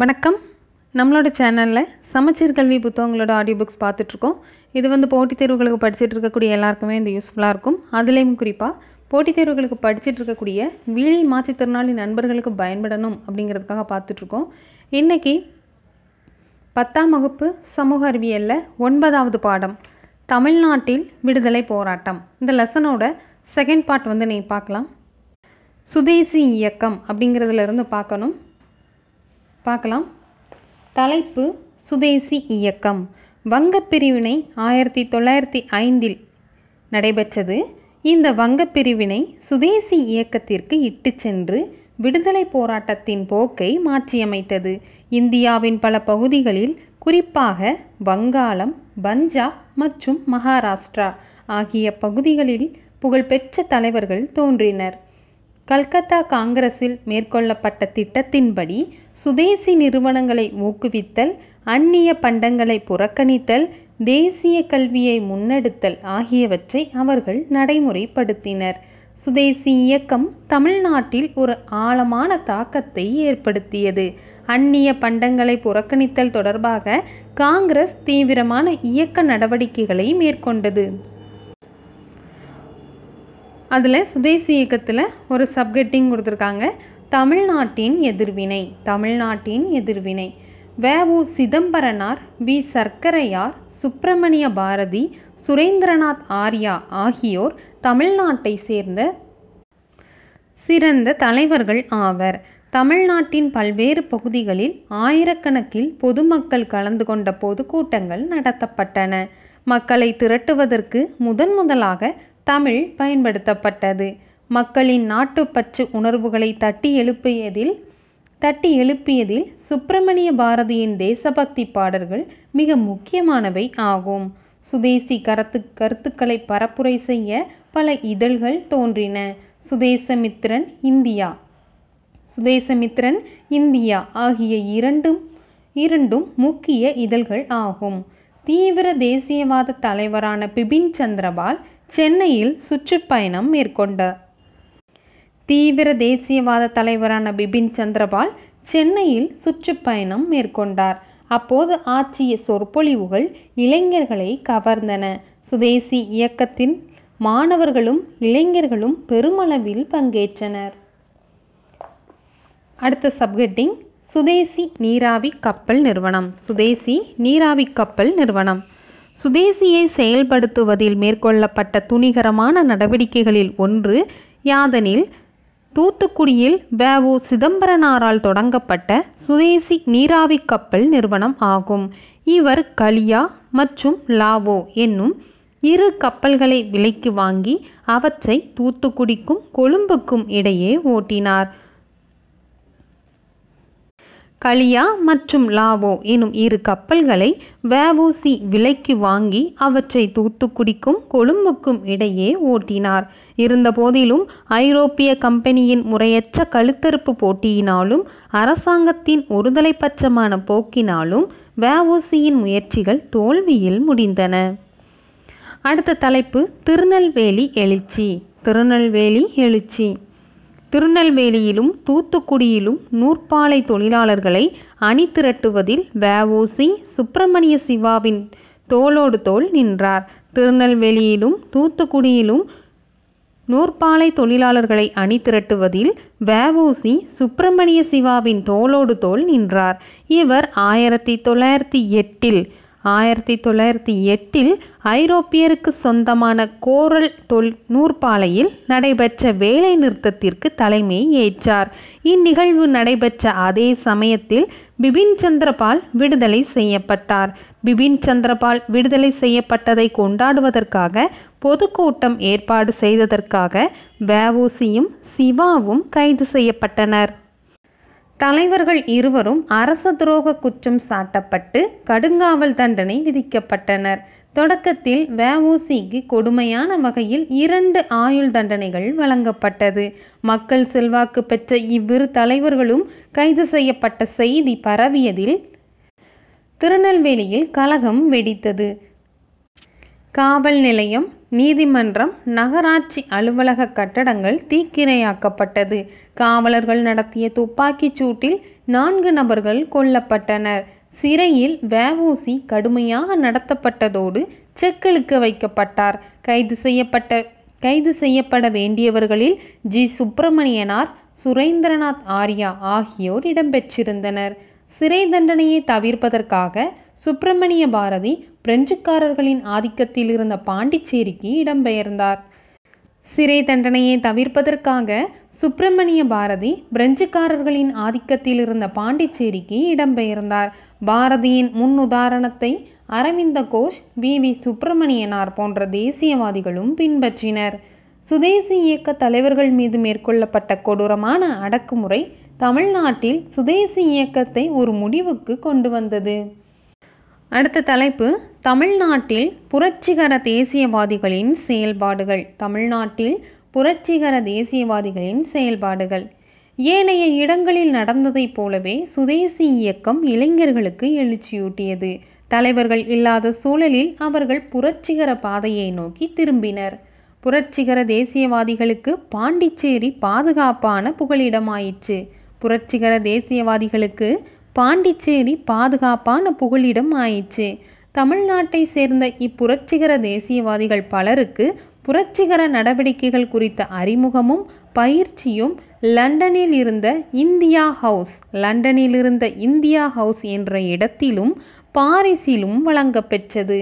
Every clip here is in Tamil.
வணக்கம். நம்மளோட சேனலில் சமச்சீர் கல்வி புத்தகங்களோட ஆடியோ புக்ஸ் பார்த்துட்ருக்கோம். இது வந்து போட்டித் தேர்வுகளுக்கு படிச்சுட்டு இருக்கக்கூடிய எல்லாருக்குமே இந்த யூஸ்ஃபுல்லாக இருக்கும். அதுலேயும் குறிப்பாக போட்டித் தேர்வுகளுக்கு படிச்சுட்டு இருக்கக்கூடிய வீழி மாற்றுத்திறனாளி நண்பர்களுக்கு பயன்படணும் அப்படிங்கிறதுக்காக பார்த்துட்ருக்கோம். இன்றைக்கி பத்தாம் வகுப்பு சமூக அறிவியலில் ஒன்பதாவது பாடம் தமிழ்நாட்டில் விடுதலை போராட்டம். இந்த லெசனோட செகண்ட் பார்ட் வந்து நீங்கள் பார்க்கலாம். சுதேசி இயக்கம் அப்படிங்கிறதுலேருந்து பார்க்கணும். பார்க்கலாம். தலைப்பு சுதேசி இயக்கம். வங்கப் பிரிவினை ஆயிரத்தி தொள்ளாயிரத்தி ஐந்தில் நடைபெற்றது. இந்த வங்கப் பிரிவினை சுதேசி இயக்கத்திற்கு இட்டுச் சென்று விடுதலை போராட்டத்தின் போக்கை மாற்றியமைத்தது. இந்தியாவின் பல பகுதிகளில் குறிப்பாக வங்காளம் பஞ்சாப் மற்றும் மகாராஷ்டிரா ஆகிய பகுதிகளில் புகழ்பெற்ற தலைவர்கள் தோன்றினர். கல்கத்தா காங்கிரஸில் மேற்கொள்ளப்பட்ட திட்டத்தின்படி சுதேசி நிறுவனங்களை ஊக்குவித்தல் அந்நிய பண்டங்களை புறக்கணித்தல் தேசிய கல்வியை முன்னெடுத்தல் ஆகியவற்றை அவர்கள் நடைமுறைப்படுத்தினர். சுதேசி இயக்கம் தமிழ்நாட்டில் ஒரு ஆழமான தாக்கத்தை ஏற்படுத்தியது. அந்நிய பண்டங்களை புறக்கணித்தல் தொடர்பாக காங்கிரஸ் தீவிரமான இயக்க நடவடிக்கைகளை மேற்கொண்டது. அதில் சுதேசி இயக்கத்தில் ஒரு சப்கெட்டிங் கொடுத்துருக்காங்க. தமிழ்நாட்டின் எதிர்வினை தமிழ்நாட்டின் எதிர்வினை. வேவு சிதம்பரனார் வி. சர்க்கரையார் சுப்பிரமணிய பாரதி சுரேந்திரநாத் ஆர்யா ஆகியோர் தமிழ்நாட்டை சேர்ந்த சிறந்த தலைவர்கள் ஆவர். தமிழ்நாட்டின் பல்வேறு பகுதிகளில் ஆயிரக்கணக்கில் பொதுமக்கள் கலந்து கொண்ட பொதுக்கூட்டங்கள் நடத்தப்பட்டன. மக்களை திரட்டுவதற்கு முதன் முதலாக தமிழ் பயன்படுத்தப்பட்டது. மக்களின் நாட்டுப்பற்று உணர்வுகளை தட்டி எழுப்பியதில் தட்டி எழுப்பியதில் சுப்பிரமணிய பாரதியின் தேசபக்தி பாடல்கள் மிக முக்கியமானவை ஆகும். சுதேசி கருத்து கருத்துக்களை பரப்புரை செய்ய பல இதழ்கள் தோன்றின. சுதேசமித்திரன் இந்தியா. சுதேசமித்ரன் இந்தியா ஆகிய இரண்டும் இரண்டும் முக்கிய இதழ்கள் ஆகும். தீவிர தேசியவாத தலைவரான பிபின் சந்திரபால் சென்னையில் சுற்றுப்பயணம் மேற்கொண்டார் தீவிர தேசியவாத தலைவரான பிபின் சந்திரபால் சென்னையில் சுற்றுப்பயணம் மேற்கொண்டார். அப்போது ஆற்றிய சொற்பொழிவுகள் இளைஞர்களை கவர்ந்தன. சுதேசி இயக்கத்தின் மாணவர்களும் இளைஞர்களும் பெருமளவில் பங்கேற்றனர். அடுத்த சப்கெட்டிங் சுதேசி நீராவி கப்பல் நிறுவனம். சுதேசி நீராவி கப்பல் நிறுவனம். சுதேசியை செயல்படுத்துவதில் மேற்கொள்ளப்பட்ட துணிகரமான நடவடிக்கைகளில் ஒன்று யாதனில் தூத்துக்குடியில் வேவு சிதம்பரனாரால் தொடங்கப்பட்ட சுதேசி நீராவி கப்பல் நிறுவனம் ஆகும். இவர் கலியா மற்றும் லாவோ என்னும் இரு கப்பல்களை விலைக்கு வாங்கி அவற்றை தூத்துக்குடிக்கும் கொழும்புக்கும் இடையே ஓட்டினார். கலியா மற்றும் லாவோ எனும் இரு கப்பல்களை வேவூசி விலைக்கு வாங்கி அவற்றை தூத்துக்குடிக்கும் கொழும்புக்கும் இடையே ஓட்டினார். இருந்தபோதிலும் ஐரோப்பிய கம்பெனியின் முறையற்ற கழுத்தறுப்பு போட்டியினாலும் அரசாங்கத்தின் ஒருதலைப்பட்சமான போக்கினாலும் வேவூசியின் முயற்சிகள் தோல்வியில் முடிந்தன. அடுத்த தலைப்பு திருநெல்வேலி எழுச்சி. திருநெல்வேலி எழுச்சி. திருநெல்வேலியிலும் தூத்துக்குடியிலும் நூற்பாலை தொழிலாளர்களை அணி திரட்டுவதில் வஉசி சுப்பிரமணிய சிவாவின் தோளோடு தோல் நின்றார். திருநெல்வேலியிலும் தூத்துக்குடியிலும் நூற்பாலை தொழிலாளர்களை அணி திரட்டுவதில் வஉசி சுப்பிரமணிய சிவாவின் தோளோடு தோல் நின்றார். இவர் ஆயிரத்தி தொள்ளாயிரத்தி எட்டில் ஆயிரத்தி தொள்ளாயிரத்தி எட்டில் ஐரோப்பியருக்கு சொந்தமான கோரல் தொல் நூற்பாலையில் நடைபெற்ற வேலை நிறுத்தத்திற்கு தலைமை ஏற்றார். இந்நிகழ்வு நடைபெற்ற அதே சமயத்தில் பிபின் சந்திரபால் விடுதலை செய்யப்பட்டார். பிபின் சந்திரபால் விடுதலை செய்யப்பட்டதை கொண்டாடுவதற்காக பொதுக்கூட்டம் ஏற்பாடு செய்ததற்காக வஉசியும் சிவாவும் கைது செய்யப்பட்டனர். தலைவர்கள் இருவரும் அரச துரோக குற்றம் சாட்டப்பட்டு கடுங்காவல் தண்டனை விதிக்கப்பட்டனர். தொடக்கத்தில் வஉசிக்கு கொடுமையான வகையில் இரண்டு ஆயுள் தண்டனைகள் வழங்கப்பட்டது. மக்கள் செல்வாக்கு பெற்ற இவ்விரு தலைவர்களும் கைது செய்யப்பட்ட செய்தி பரவியதில் திருநெல்வேலியில் கலகம் வெடித்தது. காவல் நிலையம் நீதிமன்றம் நகராட்சி அலுவலக கட்டடங்கள் தீக்கிரையாக்கப்பட்டது. காவலர்கள் நடத்திய துப்பாக்கிச் சூட்டில் நான்கு நபர்கள் கொல்லப்பட்டனர். சிறையில் வேவூசி கடுமையாக நடத்தப்பட்டதோடு செக்களுக்கு வைக்கப்பட்டார். கைது செய்யப்பட்ட கைது செய்யப்பட வேண்டியவர்களில் ஜி. சுப்பிரமணியனார் சுரேந்திரநாத் ஆர்யா ஆகியோர் இடம்பெற்றிருந்தனர். சிறை தண்டனையை தவிர்ப்பதற்காக சுப்பிரமணிய பாரதி பிரெஞ்சுக்காரர்களின் ஆதிக்கத்தில் இருந்த பாண்டிச்சேரிக்கு இடம்பெயர்ந்தார். சிறை தண்டனையை தவிர்ப்பதற்காக சுப்பிரமணிய பாரதி பிரெஞ்சுக்காரர்களின் ஆதிக்கத்தில் இருந்த பாண்டிச்சேரிக்கு இடம்பெயர்ந்தார். பாரதியின் முன் உதாரணத்தை அரவிந்த கோஷ் வி. வி. சுப்பிரமணியனார் போன்ற தேசியவாதிகளும் பின்பற்றினர். சுதேசி இயக்க தலைவர்கள் மீது மேற்கொள்ளப்பட்ட கொடூரமான அடக்குமுறை தமிழ்நாட்டில் சுதேசி இயக்கத்தை ஒரு முடிவுக்கு கொண்டு வந்தது. அடுத்த தலைப்பு தமிழ்நாட்டில் புரட்சிகர தேசியவாதிகளின் செயல்பாடுகள். தமிழ்நாட்டில் புரட்சிகர தேசியவாதிகளின் செயல்பாடுகள். ஏனைய இடங்களில் நடந்ததைப் போலவே சுதேசி இயக்கம் இளைஞர்களுக்கு எழுச்சியூட்டியது. தலைவர்கள் இல்லாத சூழலில் அவர்கள் புரட்சிகர பாதையை நோக்கி திரும்பினர். புரட்சிகர தேசியவாதிகளுக்கு பாண்டிச்சேரி பாதுகாப்பான புகலிடமாயிற்று. புரட்சிகர தேசியவாதிகளுக்கு பாண்டிச்சேரி பாதுகாப்பான புகலிடம் ஆயிற்று. தமிழ்நாட்டை சேர்ந்த இப்புரட்சிகர தேசியவாதிகள் பலருக்கு புரட்சிகர நடவடிக்கைகள் குறித்த அறிமுகமும் பயிற்சியும் லண்டனில் இருந்த இந்தியா ஹவுஸ் லண்டனில் இருந்த இந்தியா ஹவுஸ் என்ற இடத்திலும் பாரிஸிலும் வழங்கப்பெற்றது.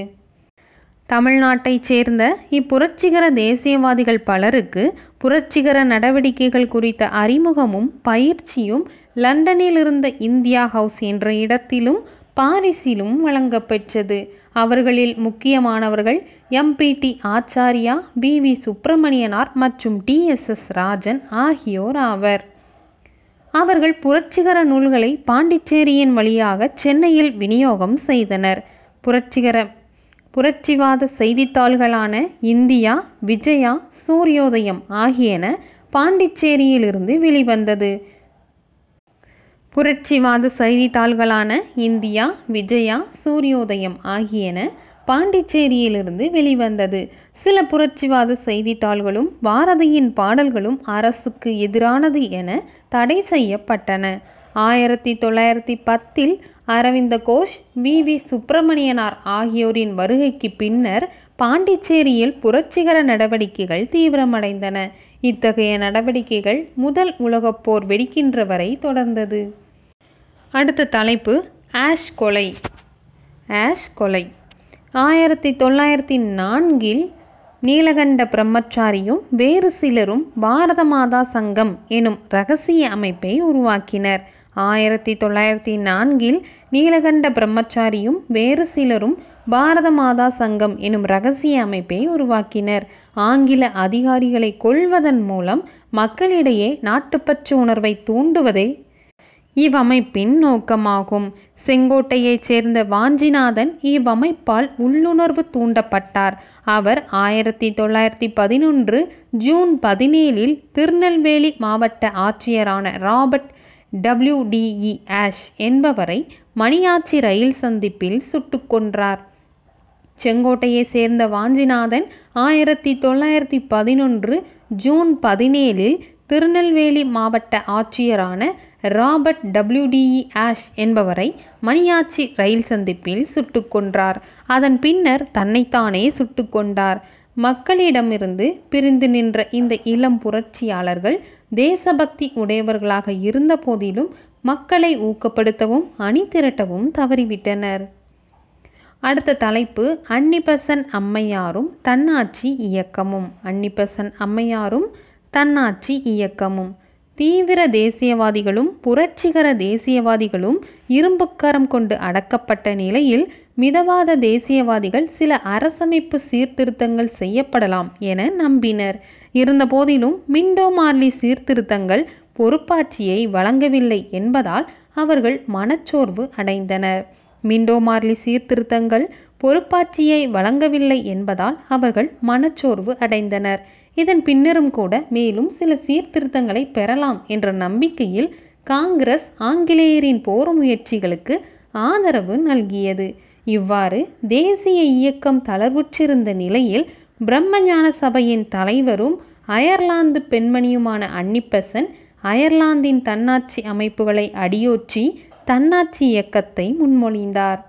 தமிழ்நாட்டைச் சேர்ந்த இப்புரட்சிகர தேசியவாதிகள் பலருக்கு புரட்சிகர நடவடிக்கைகள் குறித்த அறிமுகமும் பயிற்சியும் லண்டனில் இருந்த இந்தியா ஹவுஸ் என்ற இடத்திலும் பாரிஸிலும் வழங்கப்பெற்றது அவர்களில் முக்கியமானவர்கள் MPT Acharya P. V. Subramaniyanar மற்றும் டி. எஸ். எஸ். ராஜன் ஆகியோர் ஆவர். அவர்கள் புரட்சிகர நூல்களை பாண்டிச்சேரியின் வழியாக சென்னையில் விநியோகம் செய்தனர். புரட்சிகர புரட்சிவாத செய்தித்தாள்களான இந்தியா விஜயா சூரியோதயம் ஆகியன பாண்டிச்சேரியிலிருந்து வெளிவந்தது. புரட்சிவாத செய்தித்தாள்களான இந்தியா விஜயா சூரியோதயம் ஆகியன பாண்டிச்சேரியிலிருந்து வெளிவந்தது. சில புரட்சிவாத செய்தித்தாள்களும் பாரதியின் பாடல்களும் அரசுக்கு எதிரானது என தடை செய்யப்பட்டன. ஆயிரத்தி தொள்ளாயிரத்தி பத்தில் அரவிந்த கோஷ் வி. வி. சுப்பிரமணியனார் ஆகியோரின் வருகைக்கு பின்னர் பாண்டிச்சேரியில் புரட்சிகர நடவடிக்கைகள் தீவிரமடைந்தன. இத்தகைய நடவடிக்கைகள் முதல் உலகப் போர் வெடிக்கின்ற வரை தொடர்ந்தது. அடுத்த தலைப்பு ஆஷ் கொலை. ஆஷ் கொலை. ஆயிரத்தி தொள்ளாயிரத்தி நான்கில் நீலகண்ட பிரம்மச்சாரியும் வேறு சிலரும் பாரத மாதா சங்கம் எனும் ரகசிய அமைப்பை உருவாக்கினர். ஆயிரத்தி தொள்ளாயிரத்தி நான்கில் நீலகண்ட பிரம்மச்சாரியும் வேறு சிலரும் பாரத மாதா சங்கம் எனும் ரகசிய அமைப்பை உருவாக்கினர். ஆங்கில அதிகாரிகளை கொள்வதன் மூலம் மக்களிடையே நாட்டுப்பற்று உணர்வை தூண்டுவதே இவ்வமைப்பின் நோக்கமாகும். செங்கோட்டையைச் சேர்ந்த வாஞ்சிநாதன் இவ்வமைப்பால் உள்ளுணர்வு தூண்டப்பட்டார். அவர் ஆயிரத்தி தொள்ளாயிரத்தி பதினொன்று ஜூன் பதினேழில் திருநெல்வேலி மாவட்ட ஆட்சியரான ராபர்ட் டபிள்யூடிஇ ஆஷ் என்பவரை மணியாச்சி ரயில் சந்திப்பில் சுட்டு கொன்றார். செங்கோட்டையை சேர்ந்த வாஞ்சிநாதன் ஆயிரத்தி தொள்ளாயிரத்தி பதினொன்று ஜூன் பதினேழில் திருநெல்வேலி மாவட்ட ஆட்சியரான ராபர்ட் டபிள்யூடிஇ ஆஷ் என்பவரை மணியாச்சி ரயில் சந்திப்பில் சுட்டு கொன்றார். அதன் பின்னர் தன்னைத்தானே சுட்டு கொண்டார். மக்களிடமிருந்து பிரிந்து நின்ற இந்த இளம் புரட்சியாளர்கள் தேசபக்தி உடையவர்களாக இருந்த போதிலும் மக்களை ஊக்கப்படுத்தவும் அணி திரட்டவும் தவறிவிட்டனர். அடுத்த தலைப்பு அன்னிபசன் அம்மையாரும் தன்னாட்சி இயக்கமும். அன்னிபசன் அம்மையாரும் தன்னாட்சி இயக்கமும். தீவிர தேசியவாதிகளும் புரட்சிகர தேசியவாதிகளும் இரும்புக்கரம் கொண்டு அடக்கப்பட்ட நிலையில் மிதவாத தேசியவாதிகள் சில அரசமைப்பு சீர்திருத்தங்கள் செய்யப்படலாம் என நம்பினர். இருந்தபோதிலும் மிண்டோ மார்லி சீர்திருத்தங்கள் பொறுப்பாட்சியை வழங்கவில்லை என்பதால் அவர்கள் மனச்சோர்வு அடைந்தனர். மிண்டோ மார்லி சீர்திருத்தங்கள் பொறுப்பாட்சியை வழங்கவில்லை என்பதால் அவர்கள் மனச்சோர்வு அடைந்தனர். இதன் பின்னரும் கூட மேலும் சில சீர்திருத்தங்களை பெறலாம் என்ற நம்பிக்கையில் காங்கிரஸ் ஆங்கிலேயரின் போர் முயற்சிகளுக்கு ஆதரவு நல்கியது. இவ்வாறு தேசிய இயக்கம் தளர்வுற்றிருந்த நிலையில் பிரம்மஞான சபையின் தலைவரும் அயர்லாந்து பெண்மணியுமான அன்னிப்பசன் அயர்லாந்தின் தன்னாட்சி அமைப்புகளை அடியோற்றி தன்னாட்சி இயக்கத்தை முன்மொழிந்தார்.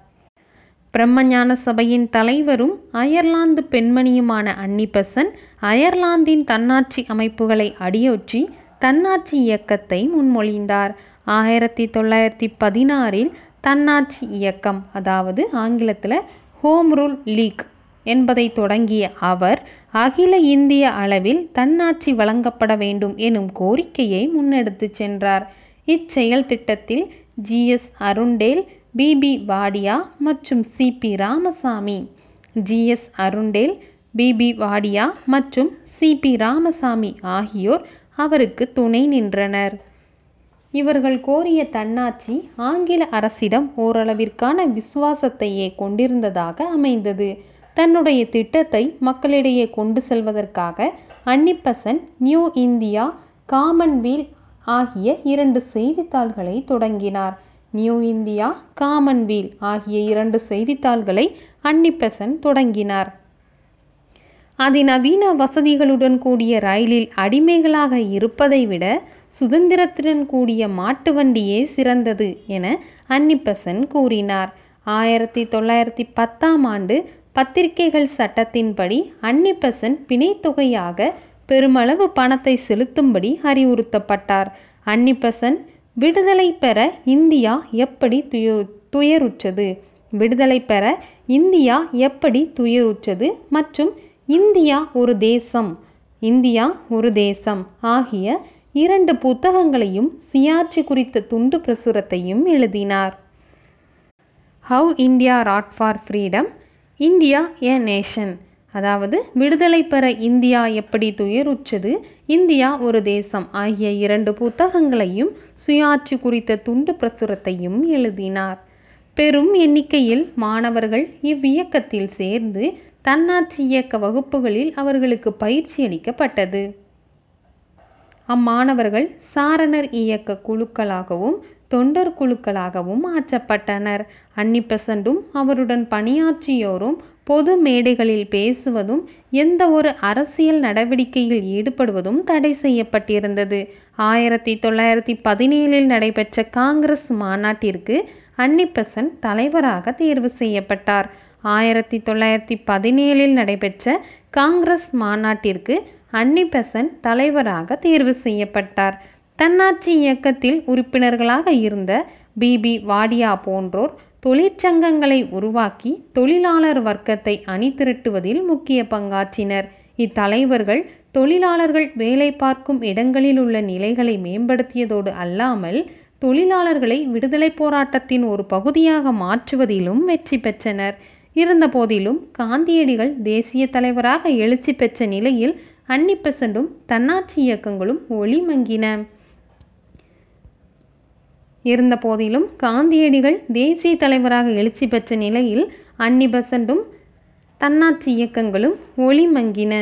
பிரம்மஞான சபையின் தலைவரும் அயர்லாந்து பெண்மணியுமான அன்னிபெசன் அயர்லாந்தின் தன்னாட்சி அமைப்புகளை அடியொற்றி தன்னாட்சி இயக்கத்தை முன்மொழிந்தார். ஆயிரத்தி தொள்ளாயிரத்தி பதினாறில் தன்னாட்சி இயக்கம் அதாவது ஆங்கிலத்தில் ஹோம் ரூல் லீக் என்பதை தொடங்கிய அவர் அகில இந்திய அளவில் தன்னாட்சி வழங்கப்பட வேண்டும் எனும் கோரிக்கையை முன்னெடுத்துச் சென்றார். இச்செயல் திட்டத்தில் ஜிஎஸ் அருண்டேல் பிபி வாடியா மற்றும் C P Ramaswamy G S Arundale B P Wadia மற்றும் சிபி ராமசாமி ஆகியோர் அவருக்கு துணை நின்றனர். இவர்கள் கோரிய தன்னாட்சி ஆங்கில அரசிடம் ஓரளவிற்கான விசுவாசத்தையே கொண்டிருந்ததாக அமைந்தது. தன்னுடைய திட்டத்தை மக்களிடையே கொண்டு செல்வதற்காக அன்னிப்பசன் நியூ இந்தியா காமன்வீல் ஆகிய இரண்டு செய்தித்தாள்களை தொடங்கினார். நியூ இந்தியா காமன்வீல் ஆகிய இரண்டு செய்தித்தாள்களை அன்னிப்பெசன் தொடங்கினார். அதிநவீன வசதிகளுடன் கூடிய ரயிலில் அடிமைகளாக இருப்பதை விட சுதந்திரத்துடன் கூடிய மாட்டு வண்டியே சிறந்தது என அன்னிப்பசன் கூறினார். ஆயிரத்தி தொள்ளாயிரத்தி பத்தாம் ஆண்டு பத்திரிகைகள் சட்டத்தின்படி அன்னிப்பெசன் பிணைத்தொகையாக பெருமளவு பணத்தை செலுத்தும்படி அறிவுறுத்தப்பட்டார். அன்னிப்பசன் விடுதலை பெற இந்தியா எப்படி துய துயருற்றது? விடுதலை பெற இந்தியா எப்படி துயருற்றது? மற்றும் இந்தியா ஒரு தேசம் இந்தியா ஒரு தேசம் ஆகிய இரண்டு புத்தகங்களையும் சுயாட்சி குறித்த துண்டு பிரசுரத்தையும் எழுதினார். How India wrought for freedom India a nation அதாவது விடுதலை பெற இந்தியா எப்படி துயருற்றது? இந்தியா ஒரு தேசம். ஆகிய இரண்டு புத்தகங்களையும் சுயாட்சி குறித்த துண்டு பிரசுரத்தையும் எழுதினார். பெரும் எண்ணிக்கையில் மாணவர்கள் இவ்வியக்கத்தில் சேர்ந்து தன்னாட்சி இயக்க வகுப்புகளில் அவர்களுக்கு பயிற்சி அளிக்கப்பட்டது. அம்மாணவர்கள் சாரணர் இயக்க குழுக்களாகவும் தொண்டர் குழுக்களாகவும் மாற்றப்பட்டனர் அன்னிப்பெசண்டும் அவருடன் பணியாற்றியோரும் பொது மேடைகளில் பேசுவதும் எந்த ஒரு அரசியல் நடவடிக்கையில் ஈடுபடுவதும் தடை செய்யப்பட்டிருந்தது. ஆயிரத்தி தொள்ளாயிரத்தி பதினேழில் நடைபெற்ற காங்கிரஸ் மாநாட்டிற்கு அன்னிப்பெசன் தலைவராக தேர்வு செய்யப்பட்டார். ஆயிரத்தி தொள்ளாயிரத்தி பதினேழில் நடைபெற்ற காங்கிரஸ் மாநாட்டிற்கு அன்னிபெசன் தலைவராக தேர்வு செய்யப்பட்டார். தன்னாட்சி இயக்கத்தில் உறுப்பினர்களாக இருந்த பிபி வாடியா போன்றோர் தொழிற்சங்கங்களை உருவாக்கி தொழிலாளர் வர்க்கத்தை அணிதிரட்டுவதில் முக்கிய பங்காற்றினர். இத்தலைவர்கள் தொழிலாளர்கள் வேலை பார்க்கும் இடங்களில் உள்ள நிலைகளை மேம்படுத்தியதோடு அல்லாமல் தொழிலாளர்களை விடுதலை போராட்டத்தின் ஒரு பகுதியாக மாற்றுவதிலும் வெற்றி பெற்றனர். இருந்தபோதிலும் காந்தியடிகள் தேசிய தலைவராக எழுச்சி பெற்ற நிலையில் அன்னிப்பெசண்டும் தன்னாட்சி இயக்கங்களும் ஒளிமங்கின. இருந்தபோதிலும் காந்தியடிகள் தேசிய தலைவராக எழுச்சி பெற்ற நிலையில் அன்னிபெசண்டும் தன்னாட்சி இயக்கங்களும் ஒளிமங்கின.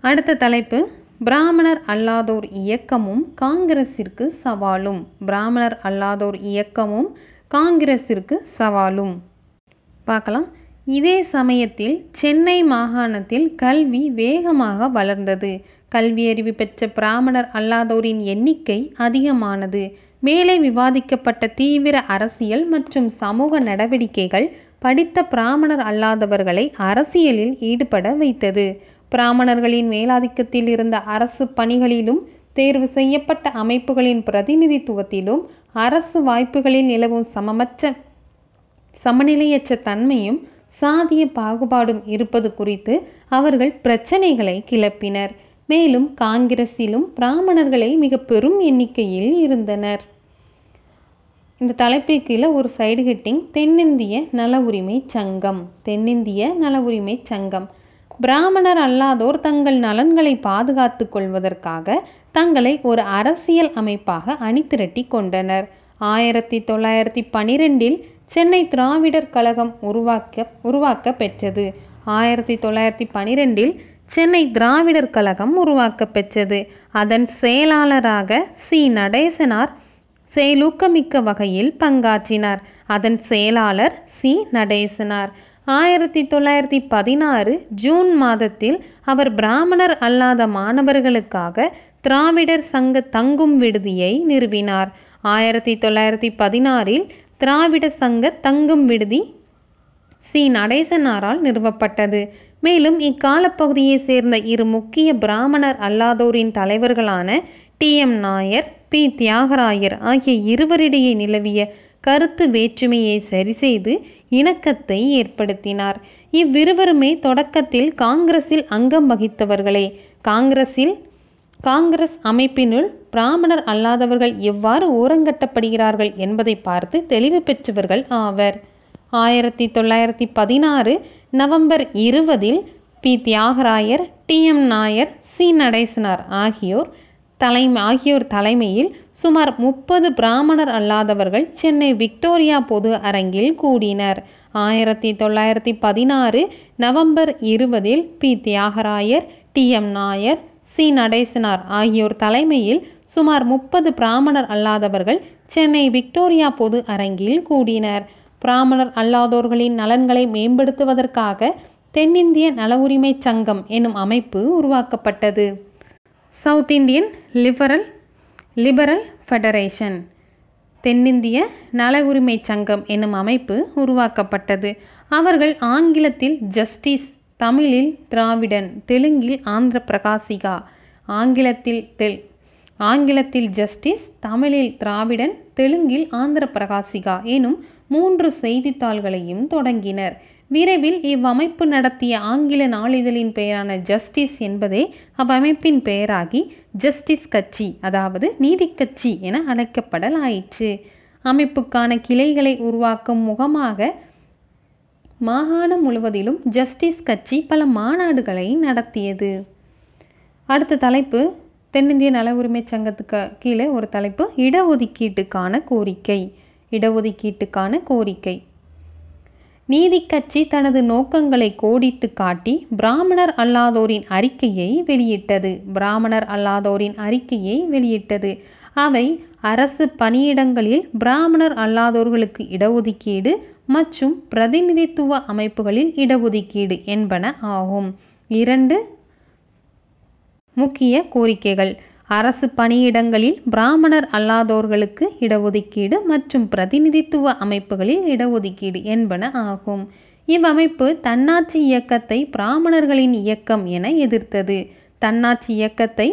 அடுத்த தலைப்பு பிராமணர் அல்லாதோர் இயக்கமும் காங்கிரசிற்கு சவாலும். பிராமணர் அல்லாதோர் இயக்கமும் காங்கிரசிற்கு சவாலும். பார்க்கலாம். இதே சமயத்தில் சென்னை மாகாணத்தில் கல்வி வேகமாக வளர்ந்தது. கல்வியறிவு பெற்ற பிராமணர் அல்லாதோரின் எண்ணிக்கை அதிகமானது. மேலே விவாதிக்கப்பட்ட தீவிர அரசியல் மற்றும் சமூக நடவடிக்கைகள் படித்த பிராமணர் அல்லாதவர்களை அரசியலில் ஈடுபட வைத்தது. பிராமணர்களின் மேலாதிக்கத்தில் இருந்த அரசு பணிகளிலும் தேர்வு செய்யப்பட்ட அமைப்புகளின் பிரதிநிதித்துவத்திலும் அரசு வாய்ப்புகளில் நிலவும் சமமற்ற சமநிலையற்ற தன்மையும் சாதிய பாகுபாடும் இருப்பது குறித்து அவர்கள் பிரச்சனைகளை கிளப்பினர். மேலும் காங்கிரஸிலும் பிராமணர்களை மிக பெரும் எண்ணிக்கையில் இருந்தனர். இந்த தலைப்புக்கு கீழே ஒரு சைடு ஹெட்டிங் தென்னிந்திய நல உரிமை சங்கம். தென்னிந்திய நல உரிமை சங்கம். பிராமணர் அல்லாதோர் தங்கள் நலன்களை பாதுகாத்து கொள்வதற்காக தங்களை ஒரு அரசியல் அமைப்பாக அணிதிரட்டி கொண்டனர். ஆயிரத்தி தொள்ளாயிரத்தி பனிரெண்டில் சென்னை திராவிடர் கழகம் உருவாக்க உருவாக்க பெற்றது ஆயிரத்தி தொள்ளாயிரத்தி பனிரெண்டில் சென்னை திராவிடர் கழகம் உருவாக்க பெற்றது அதன் செயலாளராக சி. நடேசனார் செயலூக்கமிக்க வகையில் பங்காற்றினார். அதன் செயலாளர் சி. நடேசனார். ஆயிரத்தி தொள்ளாயிரத்தி பதினாறு ஜூன் மாதத்தில் அவர் பிராமணர் அல்லாத மாணவர்களுக்காக திராவிடர் சங்க தங்கும் விடுதியை நிறுவினார். ஆயிரத்தி தொள்ளாயிரத்தி பதினாறில் திராவிட சங்க தங்கும் விடுதி சி. நடேசனாரால் நிறுவப்பட்டது. மேலும் இக்காலப்பகுதியைச் சேர்ந்த இரு முக்கிய பிராமணர் அல்லாதோரின் தலைவர்களான T. M. Nair P. Thyagarayar ஆகிய இருவரிடையே நிலவிய கருத்து வேற்றுமையை சரிசெய்து இணக்கத்தை ஏற்படுத்தினார். இவ்விருவருமே தொடக்கத்தில் காங்கிரஸில் அங்கம் வகித்தவர்களே. காங்கிரஸில் காங்கிரஸ் அமைப்பினுள் பிராமணர் அல்லாதவர்கள் எவ்வாறு ஓரங்கட்டப்படுகிறார்கள் என்பதை பார்த்து தெளிவு பெற்றவர்கள் ஆவர். ஆயிரத்தி தொள்ளாயிரத்தி பதினாறு நவம்பர் இருபதில் P. Thyagarayar T. M. Nair C. Natesanar ஆகியோர் தலைமை ஆகியோர் தலைமையில் சுமார் முப்பது பிராமணர் அல்லாதவர்கள் சென்னை விக்டோரியா பொது அரங்கில் கூடினர். ஆயிரத்தி தொள்ளாயிரத்தி பதினாறு நவம்பர் இருபதில் P. Thyagarayar T. M. Nair C. Natesanar ஆகியோர் தலைமையில் சுமார் முப்பது பிராமணர் அல்லாதவர்கள் சென்னை விக்டோரியா பொது அரங்கில் கூடினர். பிராமணர் அல்லாதோர்களின் நலன்களை மேம்படுத்துவதற்காக தென்னிந்திய நல உரிமை சங்கம் எனும் அமைப்பு உருவாக்கப்பட்டது. South Indian liberal liberal federation தென்னிந்திய நல உரிமை சங்கம் என்னும் அமைப்பு உருவாக்கப்பட்டது. அவர்கள் ஆங்கிலத்தில் ஜஸ்டிஸ் தமிழில் திராவிடன் தெலுங்கில் ஆந்திர பிரகாசிகா ஆங்கிலத்தில் தெல் ஆங்கிலத்தில் ஜஸ்டிஸ் தமிழில் திராவிடன் தெலுங்கில் ஆந்திர பிரகாசிகா எனும் மூன்று செய்தித்தாள்களையும் தொடங்கினர். விரைவில் இவ்வமைப்பு நடத்திய ஆங்கில நாளிதழின் பெயரான ஜஸ்டிஸ் என்பதே அவ்வமைப்பின் பெயராகி ஜஸ்டிஸ் கட்சி அதாவது நீதிக்கட்சி என அழைக்கப்படலாயிற்று. அமைப்புக்கான கிளைகளை உருவாக்கும் முகமாக மாகாணம் முழுவதிலும் ஜஸ்டிஸ் கட்சி பல மாநாடுகளை நடத்தியது. அடுத்த தலைப்பு தென்னிந்திய நல உரிமை சங்கத்துக்கு கீழே ஒரு தலைப்பு இடஒதுக்கீட்டுக்கான கோரிக்கை. இடஒதுக்கீட்டுக்கான கோரிக்கை. நீதி கட்சி தனது நோக்கங்களை கோடிட்டு காட்டி பிராமணர் அல்லாதோரின் அறிக்கையை வெளியிட்டது. பிராமணர் அல்லாதோரின் அறிக்கையை வெளியிட்டது. அவை அரசு பணியிடங்களில் பிராமணர் அல்லாதோர்களுக்கு இடஒதுக்கீடு மற்றும் பிரதிநிதித்துவ அமைப்புகளில் இடஒதுக்கீடு என்பன ஆகும். இரண்டு முக்கிய கோரிக்கைகள். அரசு பணியிடங்களில் பிராமணர் அல்லாதோர்களுக்கு இடஒதுக்கீடு மற்றும் பிரதிநிதித்துவ அமைப்புகளில் இடஒதுக்கீடு என்பன ஆகும். இவ்வமைப்பு தன்னாட்சி இயக்கத்தை பிராமணர்களின் இயக்கம் என எதிர்த்தது. தன்னாட்சி இயக்கத்தை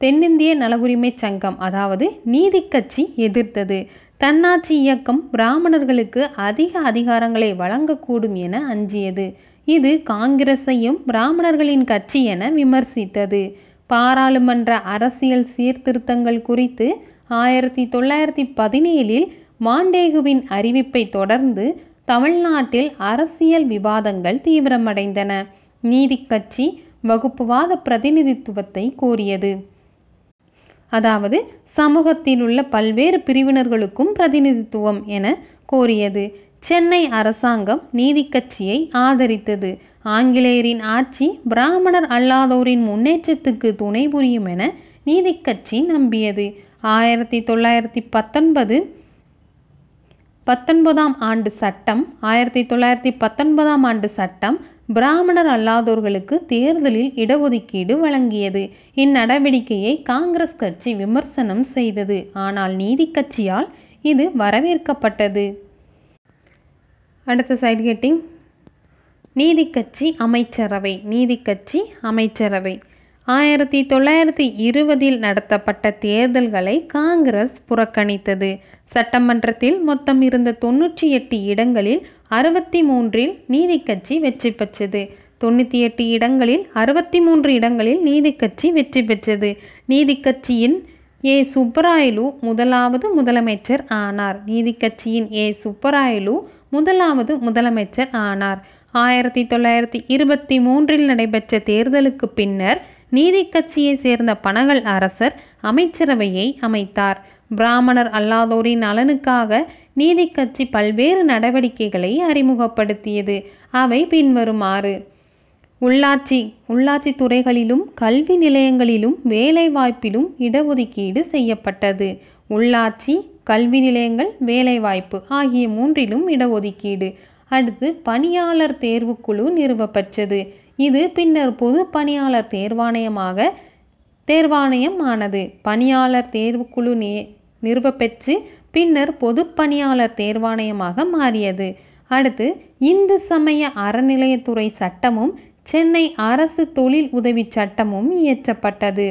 தென்னிந்திய நல உரிமை சங்கம் அதாவது நீதிக் கட்சி எதிர்த்தது. தன்னாட்சி இயக்கம் பிராமணர்களுக்கு அதிக அதிகாரங்களை வழங்கக்கூடும் என அஞ்சியது. இது காங்கிரஸையும் பிராமணர்களின் கட்சி என விமர்சித்தது. பாராளுமன்ற அரசியல் சீர்திருத்தங்கள் குறித்து ஆயிரத்தி தொள்ளாயிரத்தி பதினேழில் மாண்டேகுவின் அறிவிப்பை தொடர்ந்து தமிழ்நாட்டில் அரசியல் விவாதங்கள் தீவிரமடைந்தன. நீதிக்கட்சி வகுப்புவாத பிரதிநிதித்துவத்தை கோரியது. அதாவது சமூகத்தில் உள்ள பல்வேறு பிரிவினர்களுக்கும் பிரதிநிதித்துவம் என கோரியது. சென்னை அரசாங்கம் நீதிக்கட்சியை ஆதரித்தது. ஆங்கிலேயரின் ஆட்சி பிராமணர் அல்லாதோரின் முன்னேற்றத்துக்கு துணை புரியும் என நீதிக்கட்சி நம்பியது. ஆயிரத்தி தொள்ளாயிரத்தி பத்தொன்பது பத்தொன்பதாம் ஆண்டு சட்டம் ஆயிரத்தி தொள்ளாயிரத்தி பத்தொன்பதாம் ஆண்டு சட்டம் பிராமணர் அல்லாதோர்களுக்கு தேர்தலில் இடஒதுக்கீடு வழங்கியது. இந்நடவடிக்கையை காங்கிரஸ் கட்சி விமர்சனம் செய்தது. ஆனால் நீதிக் கட்சியால் இது வரவேற்கப்பட்டது. அடுத்த சைடு கெட்டிங். நீதிக்கட்சி அமைச்சரவை. நீதிக்கட்சி அமைச்சரவை. ஆயிரத்தி தொள்ளாயிரத்தி இருபதில் நடத்தப்பட்ட தேர்தல்களை காங்கிரஸ் புறக்கணித்தது. சட்டமன்றத்தில் மொத்தம் இருந்த தொன்னூற்றி எட்டு இடங்களில் அறுபத்தி மூன்றில் நீதிக்கட்சி வெற்றி பெற்றது. தொண்ணூற்றி எட்டு இடங்களில் அறுபத்தி மூன்று இடங்களில் நீதிக்கட்சி வெற்றி பெற்றது. நீதிக்கட்சியின் ஏ. சுப்பராயலு முதலாவது முதலமைச்சர் ஆனார். நீதிக்கட்சியின் ஏ. சுப்பராயலு முதலாவது முதலமைச்சர் ஆனார். ஆயிரத்தி தொள்ளாயிரத்தி இருபத்தி மூன்றில் நடைபெற்ற தேர்தலுக்கு பின்னர் நீதி கட்சியை சேர்ந்த பனகல் அரசர் அமைச்சரவையை அமைத்தார். பிராமணர் அல்லாதோரின் நலனுக்காக நீதி கட்சி பல்வேறு நடவடிக்கைகளை அறிமுகப்படுத்தியது. அவை பின்வருமாறு. உள்ளாட்சி உள்ளாட்சி துறைகளிலும் கல்வி நிலையங்களிலும் வேலைவாய்ப்பிலும் இடஒதுக்கீடு செய்யப்பட்டது. உள்ளாட்சி கல்வி நிலையங்கள் வேலைவாய்ப்பு ஆகிய மூன்றிலும் இடஒதுக்கீடு. அடுத்து பணியாளர் தேர்வுக்குழு நிறுவப்பட்டது இது பின்னர் பொது பணியாளர் தேர்வாணையமாக தேர்வாணையம் ஆனது பணியாளர் தேர்வுக்குழு நே நிறுவப்பெற்று பின்னர் பொதுப்பணியாளர் தேர்வாணையமாக மாறியது. அடுத்து இந்து சமய அறநிலையத்துறை சட்டமும் சென்னை அரசு தொழில் உதவி சட்டமும் இயற்றப்பட்டது.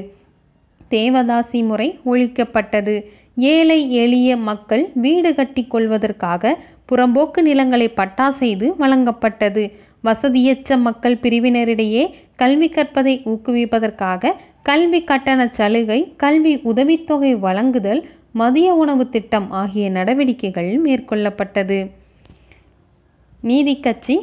தேவதாசி முறை ஒழிக்கப்பட்டது. ஏழை எளிய மக்கள் வீடு கட்டி கொள்வதற்காக புறம்போக்கு நிலங்களை பட்டா செய்து வழங்கப்பட்டது. வசதியற்ற மக்கள் பிரிவினரிடையே கல்வி கற்பதை ஊக்குவிப்பதற்காக கல்வி கட்டண சலுகை கல்வி உதவித்தொகை வழங்குதல் மதிய உணவு திட்டம் ஆகிய நடவடிக்கைகள் மேற்கொள்ளப்பட்டது. நீதி கட்சி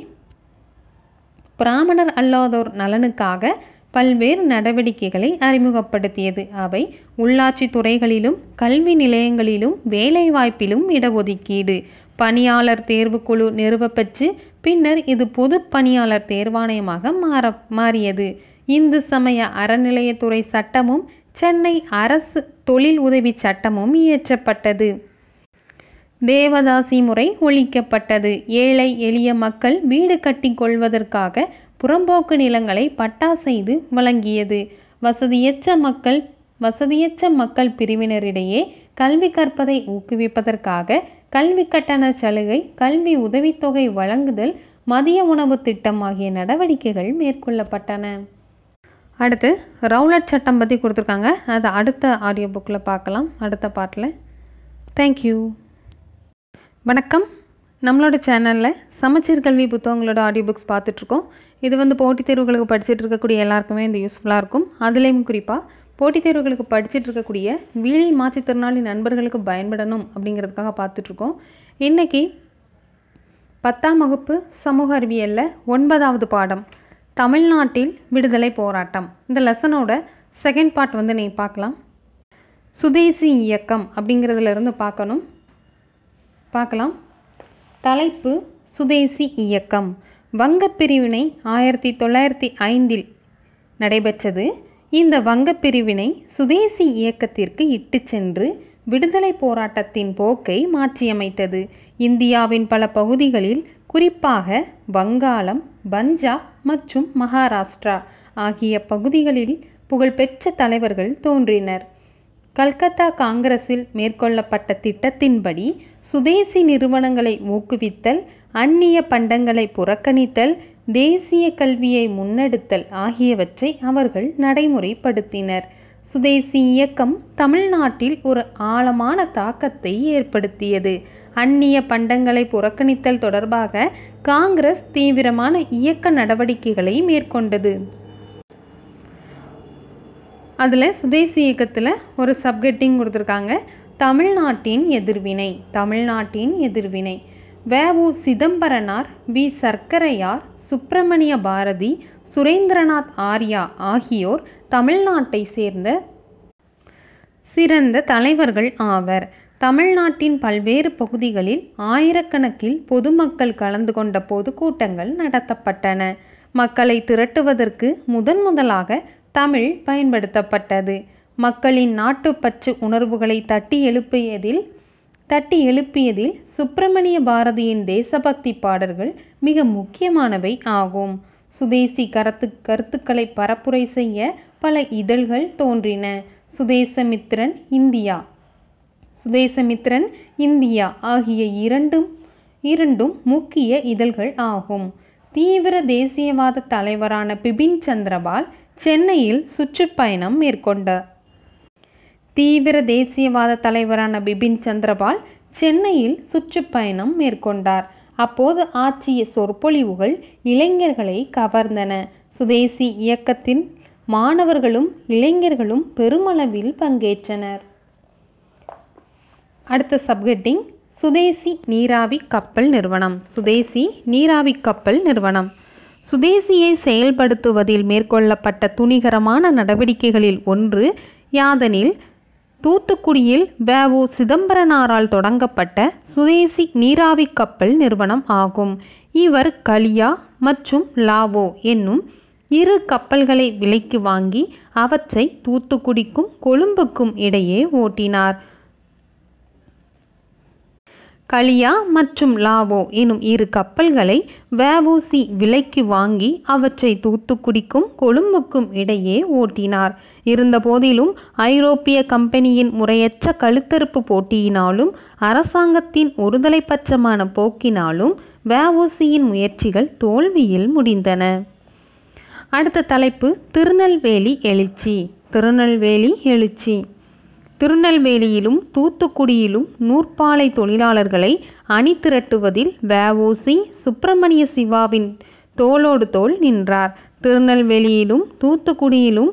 பிராமணர் அல்லாதோர் நலனுக்காக பல்வேறு நடவடிக்கைகளை அறிமுகப்படுத்தியது. அவை உள்ளாட்சி துறைகளிலும் கல்வி நிலையங்களிலும் வேலைவாய்ப்பிலும் இடஒதுக்கீடு பணியாளர் தேர்வுக்குழு நிறுவப்பெற்று பின்னர் இது பொது பணியாளர் தேர்வாணையமாக மாற மாறியது. இந்து சமய அறநிலையத்துறை சட்டமும் சென்னை அரசு தொழில் உதவி சட்டமும் இயற்றப்பட்டது. தேவதாசி முறை ஒழிக்கப்பட்டது. ஏழை எளிய மக்கள் வீடு கட்டி கொள்வதற்காக புறம்போக்கு நிலங்களை பட்டா செய்து வழங்கியது. வசதியற்ற மக்கள் வசதியற்ற மக்கள் பிரிவினரிடையே கல்வி கற்பதை ஊக்குவிப்பதற்காக கல்வி கட்டண சலுகை கல்வி உதவித்தொகை வழங்குதல் மதிய உணவு திட்டம் ஆகிய நடவடிக்கைகள் மேற்கொள்ளப்பட்டன. அடுத்து ரவுலட் சட்டம் பற்றி கொடுத்துருக்காங்க. அதை அடுத்த ஆடியோ புக்கில் பார்க்கலாம். அடுத்த பாட்டில். தேங்க்யூ வணக்கம். நம்மளோட சேனலில் சமச்சீர் கல்வி புத்தகங்களோட ஆடியோ புக்ஸ் பார்த்துட்ருக்கோம் இது வந்து போட்டித் தேர்வுகளுக்கு படிச்சுட்டு இருக்கக்கூடிய எல்லாருக்குமே இந்த யூஸ்ஃபுல்லாக இருக்கும். அதுலேயும் குறிப்பாக போட்டித் தேர்வுகளுக்கு படிச்சுட்டு இருக்கக்கூடிய வீழி மாற்றுத்திறனாளி நண்பர்களுக்கு பயன்படணும் அப்படிங்கிறதுக்காக பார்த்துட்ருக்கோம். இன்றைக்கி பத்தாம் வகுப்பு சமூக அறிவியலில் ஒன்பதாவது பாடம் தமிழ்நாட்டில் விடுதலை போராட்டம். இந்த லெசனோட செகண்ட் பார்ட் வந்து நீங்கள் பார்க்கலாம். சுதேசி இயக்கம் அப்படிங்கிறதுலேருந்து பார்க்கணும். பார்க்கலாம். தலைப்பு சுதேசி இயக்கம். வங்கப் பிரிவினை ஆயிரத்தி தொள்ளாயிரத்தி ஐந்தில் நடைபெற்றது. இந்த வங்கப் பிரிவினை சுதேசி இயக்கத்திற்கு இட்டு சென்று விடுதலை போராட்டத்தின் போக்கை மாற்றியமைத்தது. இந்தியாவின் பல பகுதிகளில் குறிப்பாக வங்காளம் பஞ்சாப் மற்றும் மகாராஷ்டிரா ஆகிய பகுதிகளில் புகழ்பெற்ற தலைவர்கள் தோன்றினர். கல்கத்தா காங்கிரஸில் மேற்கொள்ளப்பட்ட திட்டத்தின்படி சுதேசி நிறுவனங்களை ஊக்குவித்தல் அந்நிய பண்டங்களை புறக்கணித்தல் தேசிய கல்வியை முன்னெடுத்தல் ஆகியவற்றை அவர்கள் நடைமுறைப்படுத்தினர். சுதேசி இயக்கம் தமிழ்நாட்டில் ஒரு ஆழமான தாக்கத்தை ஏற்படுத்தியது. அந்நிய பண்டங்களை புறக்கணித்தல் தொடர்பாக காங்கிரஸ் தீவிரமான இயக்க நடவடிக்கைகளை மேற்கொண்டது. அதில் சுதேசி இயக்கத்தில் ஒரு சப்கெட்டிங் கொடுத்துருக்காங்க. தமிழ்நாட்டின் எதிர்வினை தமிழ்நாட்டின் எதிர்வினை. வேவு சிதம்பரனார் வி. சர்க்கரையார் சுப்பிரமணிய பாரதி சுரேந்திரநாத் ஆர்யா ஆகியோர் தமிழ்நாட்டை சேர்ந்த சிறந்த தலைவர்கள் ஆவர். தமிழ்நாட்டின் பல்வேறு பகுதிகளில் ஆயிரக்கணக்கில் பொதுமக்கள் கலந்து கொண்ட பொதுக்கூட்டங்கள் நடத்தப்பட்டன. மக்களை திரட்டுவதற்கு முதன் முதலாக தமிழ் பயன்படுத்தப்பட்டது. மக்களின் நாட்டுப்பற்று உணர்வுகளை தட்டி எழுப்பியதில் தட்டி எழுப்பியதில் சுப்பிரமணிய பாரதியின் தேசபக்தி பாடல்கள் மிக முக்கியமானவை ஆகும். சுதேசி கருத்து கருத்துக்களை பரப்புரை செய்ய பல இதழ்கள் தோன்றின. சுதேசமித்திரன் இந்தியா. சுதேசமித்திரன் இந்தியா ஆகிய இரண்டும் இரண்டும் முக்கிய இதழ்கள் ஆகும். தீவிர தேசியவாத தலைவரான பிபின் சந்திரபால் சென்னையில் சுற்றுப்பயணம் மேற்கொண்டார் தீவிர தேசியவாத தலைவரான பிபின் சந்திரபால் சென்னையில் சுற்றுப்பயணம் மேற்கொண்டார். அப்போது ஆற்றிய சொற்பொழிவுகள் இளைஞர்களை கவர்ந்தன. சுதேசி இயக்கத்தின் மாணவர்களும் இளைஞர்களும் பெருமளவில் பங்கேற்றனர். அடுத்த சப்ஹெட்டிங் சுதேசி நீராவி கப்பல் நிறுவனம். சுதேசி நீராவி கப்பல் நிறுவனம். சுதேசியை செயல்படுத்துவதில் மேற்கொள்ளப்பட்ட துணிகரமான நடவடிக்கைகளில் ஒன்று யாதனில் தூத்துக்குடியில் வேவு சிதம்பரனாரால் தொடங்கப்பட்ட சுதேசி நீராவி கப்பல் நிறுவனம் ஆகும். இவர் கலியா மற்றும் லாவோ என்னும் இரு கப்பல்களை விலைக்கு வாங்கி அவற்றை தூத்துக்குடிக்கும் கொழும்புக்கும் இடையே ஓட்டினார். கலியா மற்றும் லாவோ எனும் இரு கப்பல்களை வேவோசி விலைக்கு வாங்கி அவற்றை தூத்துக்குடிக்கும் கொழும்புக்கும் இடையே ஓட்டினார். இருந்தபோதிலும் ஐரோப்பிய கம்பெனியின் முறையற்ற கழுத்தறுப்பு போட்டியினாலும் அரசாங்கத்தின் ஒருதலைப்பட்சமான போக்கினாலும் வேவோசியின் முயற்சிகள் தோல்வியில் முடிந்தன. அடுத்த தலைப்பு திருநெல்வேலி எழுச்சி. திருநெல்வேலி எழுச்சி. திருநெல்வேலியிலும் தூத்துக்குடியிலும் நூற்பாலை தொழிலாளர்களை அணிதிரட்டுவதில் வஉசி சுப்பிரமணிய சிவாவின் தோளோடு தோல் நின்றார். திருநெல்வேலியிலும் தூத்துக்குடியிலும்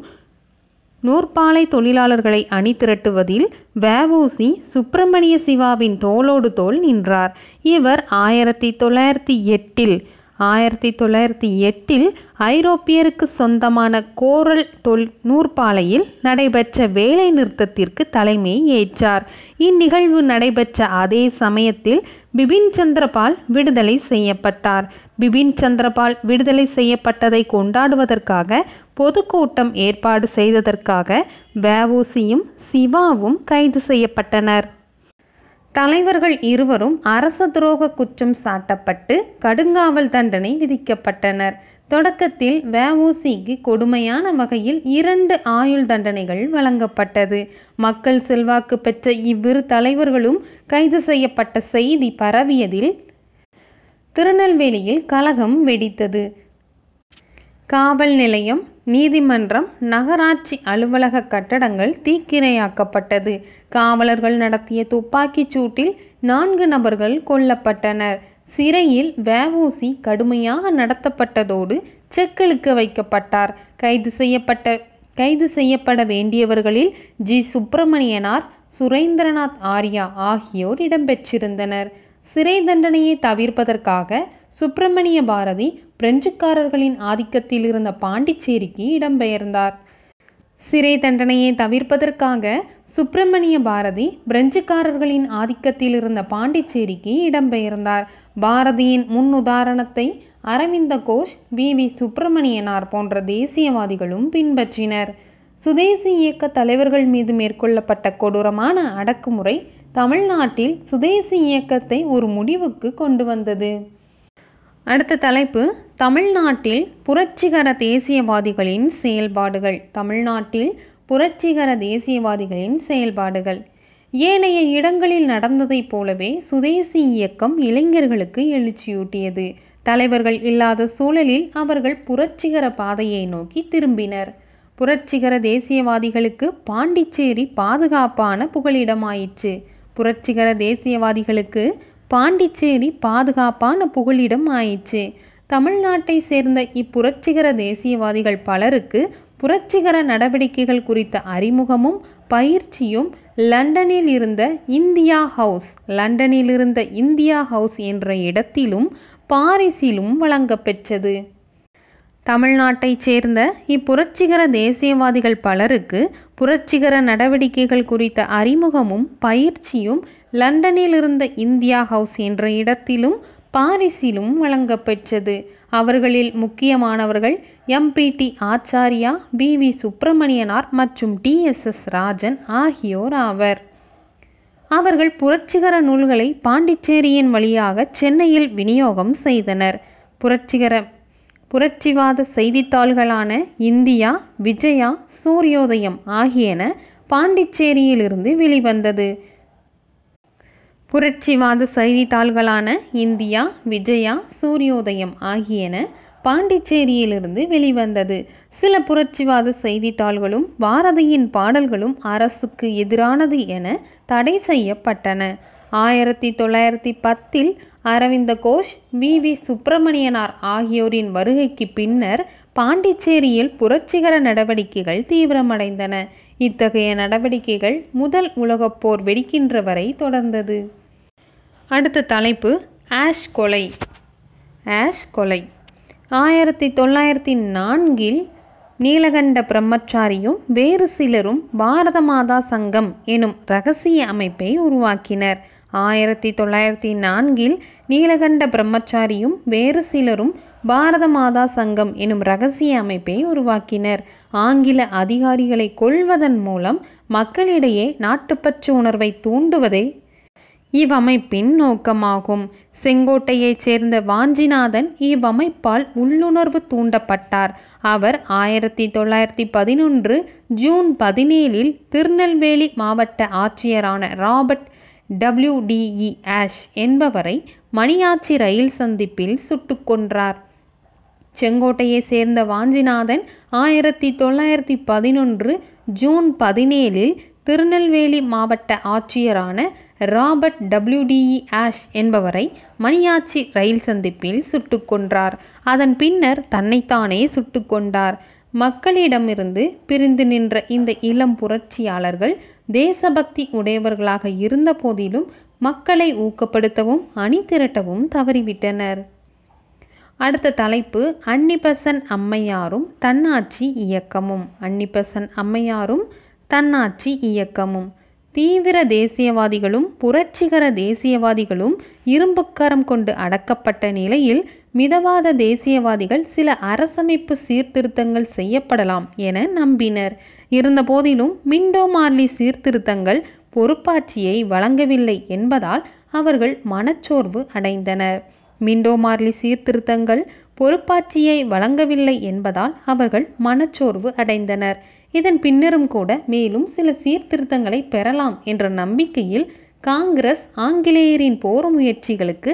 நூற்பாலை தொழிலாளர்களை அணிதிரட்டுவதில் வஉசி சுப்பிரமணிய சிவாவின் தோளோடு தோல் நின்றார். இவர் ஆயிரத்தி தொள்ளாயிரத்தி எட்டில் ஆயிரத்தி தொள்ளாயிரத்தி எட்டில் ஐரோப்பியருக்கு சொந்தமான கோரல் தொல் நூற்பாலையில் நடைபெற்ற வேலை நிறுத்தத்திற்கு தலைமை ஏற்றார். இந்நிகழ்வு நடைபெற்ற அதே சமயத்தில் பிபின் சந்திரபால் விடுதலை செய்யப்பட்டார். பிபின் சந்திரபால் விடுதலை செய்யப்பட்டதை கொண்டாடுவதற்காக பொதுக்கூட்டம் ஏற்பாடு செய்ததற்காக வஉசியும் சிவாவும் கைது செய்யப்பட்டனர். தலைவர்கள் இருவரும் அரச துரோக குற்றம் சாட்டப்பட்டு கடுங்காவல் தண்டனை விதிக்கப்பட்டனர். தொடக்கத்தில் வஉசிக்கு கொடுமையான வகையில் இரண்டு ஆயுள் தண்டனைகள் வழங்கப்பட்டது. மக்கள் செல்வாக்கு பெற்ற இவ்விரு தலைவர்களும் கைது செய்யப்பட்ட செய்தி பரவியதில் திருநெல்வேலியில் கலகம் வெடித்தது. காவல் நிலையம் நீதிமன்றம் நகராட்சி அலுவலக கட்டடங்கள் தீக்கிரையாக்கப்பட்டது. காவலர்கள் நடத்திய துப்பாக்கிச் சூட்டில் நான்கு நபர்கள் கொல்லப்பட்டனர். சிறையில் வேவூசி கடுமையாக நடத்தப்பட்டதோடு செக்களுக்கு வைக்கப்பட்டார். கைது செய்யப்பட்ட கைது செய்யப்பட வேண்டியவர்களில் ஜி. சுப்பிரமணியனார் சுரேந்திரநாத் ஆர்யா ஆகியோர் இடம்பெற்றிருந்தனர். சிறை தண்டனையை தவிர்ப்பதற்காக சுப்பிரமணிய பாரதி பிரெஞ்சுக்காரர்களின் ஆதிக்கத்தில் இருந்த பாண்டிச்சேரிக்கு இடம்பெயர்ந்தார். சிறை தண்டனையை தவிர்ப்பதற்காக சுப்பிரமணிய பாரதி பிரெஞ்சுக்காரர்களின் ஆதிக்கத்தில் இருந்த பாண்டிச்சேரிக்கு இடம்பெயர்ந்தார். பாரதியின் முன் உதாரணத்தை அரவிந்த கோஷ் வி. வி. சுப்பிரமணியனார் போன்ற தேசியவாதிகளும் பின்பற்றினர். சுதேசி இயக்க தலைவர்கள் மீது மேற்கொள்ளப்பட்ட கொடூரமான அடக்குமுறை தமிழ்நாட்டில் சுதேசி இயக்கத்தை ஒரு முடிவுக்கு கொண்டு வந்தது. அடுத்த தலைப்பு தமிழ்நாட்டில் புரட்சிகர தேசியவாதிகளின் செயல்பாடுகள். தமிழ்நாட்டில் புரட்சிகர தேசியவாதிகளின் செயல்பாடுகள். ஏனைய இடங்களில் நடந்ததைப் போலவே சுதேசி இயக்கம் இளைஞர்களுக்கு எழுச்சியூட்டியது. தலைவர்கள் இல்லாத சூழலில் அவர்கள் புரட்சிகர பாதையை நோக்கி திரும்பினர். புரட்சிகர தேசியவாதிகளுக்கு பாண்டிச்சேரி பாதுகாப்பான புகலிடமாயிற்று. புரட்சிகர தேசியவாதிகளுக்கு பாண்டிச்சேரி பாதுகாப்பான புகலிடம் ஆயிற்று. தமிழ்நாட்டை சேர்ந்த இப்புரட்சிகர தேசியவாதிகள் பலருக்கு புரட்சிகர நடவடிக்கைகள் குறித்த அறிமுகமும் பயிற்சியும் லண்டனில் இருந்த இந்தியா ஹவுஸ் லண்டனில் இருந்த இந்தியா ஹவுஸ் என்ற இடத்திலும் பாரிஸிலும் வழங்கப்பெற்றது தமிழ்நாட்டைச் சேர்ந்த இப்புரட்சிகர தேசியவாதிகள் பலருக்கு புரட்சிகர நடவடிக்கைகள் குறித்த அறிமுகமும் பயிற்சியும் லண்டனில் இருந்த இந்தியா ஹவுஸ் என்ற இடத்திலும் பாரிஸிலும் வழங்கப்பெற்றது. அவர்களில் முக்கியமானவர்கள் MPT Acharya P. V. Subramaniyanar மற்றும் டி. எஸ். எஸ். ராஜன் ஆகியோர் ஆவர். அவர்கள் புரட்சிகர நூல்களை பாண்டிச்சேரியின் வழியாக சென்னையில் விநியோகம் செய்தனர். புரட்சிகர புரட்சிவாத செய்தித்தாள்களான இந்தியா விஜயா சூரியோதயம் ஆகியன பாண்டிச்சேரியிலிருந்து வெளிவந்தது. புரட்சிவாத செய்தித்தாள்களான இந்தியா விஜயா சூரியோதயம் ஆகியன பாண்டிச்சேரியிலிருந்து வெளிவந்தது. சில புரட்சிவாத செய்தித்தாள்களும் பாரதியின் பாடல்களும் அரசுக்கு எதிரானது என தடை செய்யப்பட்டன. ஆயிரத்தி தொள்ளாயிரத்தி பத்தில் அரவிந்த கோஷ் வி. வி. சுப்பிரமணியனார் ஆகியோரின் வருகைக்கு பின்னர் பாண்டிச்சேரியில் புரட்சிகர நடவடிக்கைகள் தீவிரமடைந்தன. இத்தகைய நடவடிக்கைகள் முதல் உலகப் போர் வெடிக்கின்ற வரை தொடர்ந்தது. அடுத்த தலைப்பு ஆஷ் கொலை. ஆஷ் கொலை. ஆயிரத்தி தொள்ளாயிரத்தி நான்கில் நீலகண்ட பிரம்மச்சாரியும் வேறு சிலரும் பாரத மாதா சங்கம் எனும் ரகசிய அமைப்பை உருவாக்கினர். ஆயிரத்தி தொள்ளாயிரத்தி நான்கில் நீலகண்ட பிரம்மச்சாரியும் வேறு சிலரும் பாரத மாதா சங்கம் எனும் ரகசிய அமைப்பை உருவாக்கினர். ஆங்கில அதிகாரிகளை கொல்வதன் மூலம் மக்களிடையே நாட்டுப்பற்று உணர்வை தூண்டுவதே இவ்வமைப்பின் நோக்கமாகும். செங்கோட்டையைச் சேர்ந்த வாஞ்சிநாதன் இவ்வமைப்பால் உள்ளுணர்வு தூண்டப்பட்டார். அவர் ஆயிரத்தி தொள்ளாயிரத்தி பதினொன்று ஜூன் பதினேழில் திருநெல்வேலி மாவட்ட ஆட்சியரான ராபர்ட் டபிள்யூடிஇ ஆஷ் என்பவரை மணியாச்சி ரயில் சந்திப்பில் சுட்டு கொன்றார். செங்கோட்டையை சேர்ந்த வாஞ்சிநாதன் ஆயிரத்தி தொள்ளாயிரத்தி பதினொன்று ஜூன் பதினேழில் திருநெல்வேலி மாவட்ட ஆட்சியரான ராபர்ட் டபிள்யூடிஇ ஆஷ் என்பவரை மணியாச்சி ரயில் சந்திப்பில் சுட்டு கொன்றார். அதன் பின்னர் தன்னைத்தானே சுட்டு கொண்டார். மக்களிடமிருந்து பிரிந்து நின்ற இந்த இளம் புரட்சியாளர்கள் தேசபக்தி உடையவர்களாக இருந்த போதிலும் மக்களை ஊக்கப்படுத்தவும் அணி திரட்டவும் தவறிவிட்டனர். அடுத்த தலைப்பு அன்னிபசன் அம்மையாரும் தன்னாட்சி இயக்கமும். அன்னிபசன் அம்மையாரும் தன்னாட்சி இயக்கமும். தீவிர தேசியவாதிகளும் புரட்சிகர தேசியவாதிகளும் இரும்புக்கரம் கொண்டு அடக்கப்பட்ட நிலையில் மிதவாத தேசியவாதிகள் சில அரசமைப்பு சீர்திருத்தங்கள் செய்யப்படலாம் என நம்பினர். இருந்தபோதிலும் மிண்டோ மார்லி சீர்திருத்தங்கள் பொறுப்பாட்சியை வழங்கவில்லை என்பதால் அவர்கள் மனச்சோர்வு அடைந்தனர். மிண்டோ மார்லி சீர்திருத்தங்கள் பொறுப்பாட்சியை வழங்கவில்லை என்பதால் அவர்கள் மனச்சோர்வு அடைந்தனர். இதன் பின்னரும் கூட மேலும் சில சீர்திருத்தங்களை பெறலாம் என்ற நம்பிக்கையில் காங்கிரஸ் ஆங்கிலேயரின் போர் முயற்சிகளுக்கு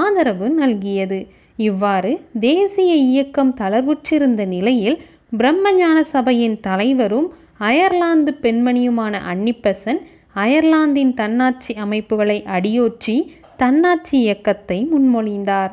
ஆதரவு நல்கியது. இவ்வாறு தேசிய இயக்கம் தளர்வுற்றிருந்த நிலையில் பிரம்மஞான சபையின் தலைவரும் அயர்லாந்து பெண்மணியுமான அன்னிப்பெசன் அயர்லாந்தின் தன்னாட்சி அமைப்புகளை அடியோற்றி தன்னாட்சி இயக்கத்தை முன்மொழிந்தார்.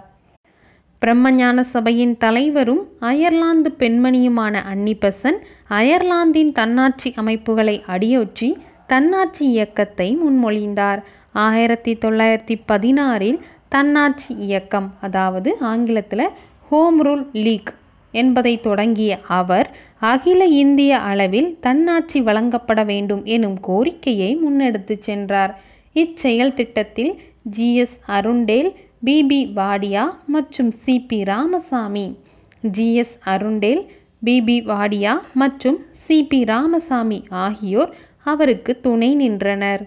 பிரம்மஞான சபையின் தலைவரும் அயர்லாந்து பெண்மணியுமான அன்னிபெசன் அயர்லாந்தின் தன்னாட்சி அமைப்புகளை அடியொற்றி தன்னாட்சி இயக்கத்தை முன்மொழிந்தார். ஆயிரத்தி தொள்ளாயிரத்தி பதினாறில் தன்னாட்சி இயக்கம் அதாவது ஆங்கிலத்தில் ஹோம் ரூல் லீக் என்பதை தொடங்கிய அவர் அகில இந்திய அளவில் தன்னாட்சி வழங்கப்பட வேண்டும் எனும் கோரிக்கையை முன்னெடுத்து சென்றார். இச்செயல் திட்டத்தில் ஜிஎஸ் அருண்டேல் பிபி வாடியா மற்றும் C P Ramaswamy G S Arundale B P Wadia மற்றும் சிபி ராமசாமி ஆகியோர் அவருக்கு துணை நின்றனர்.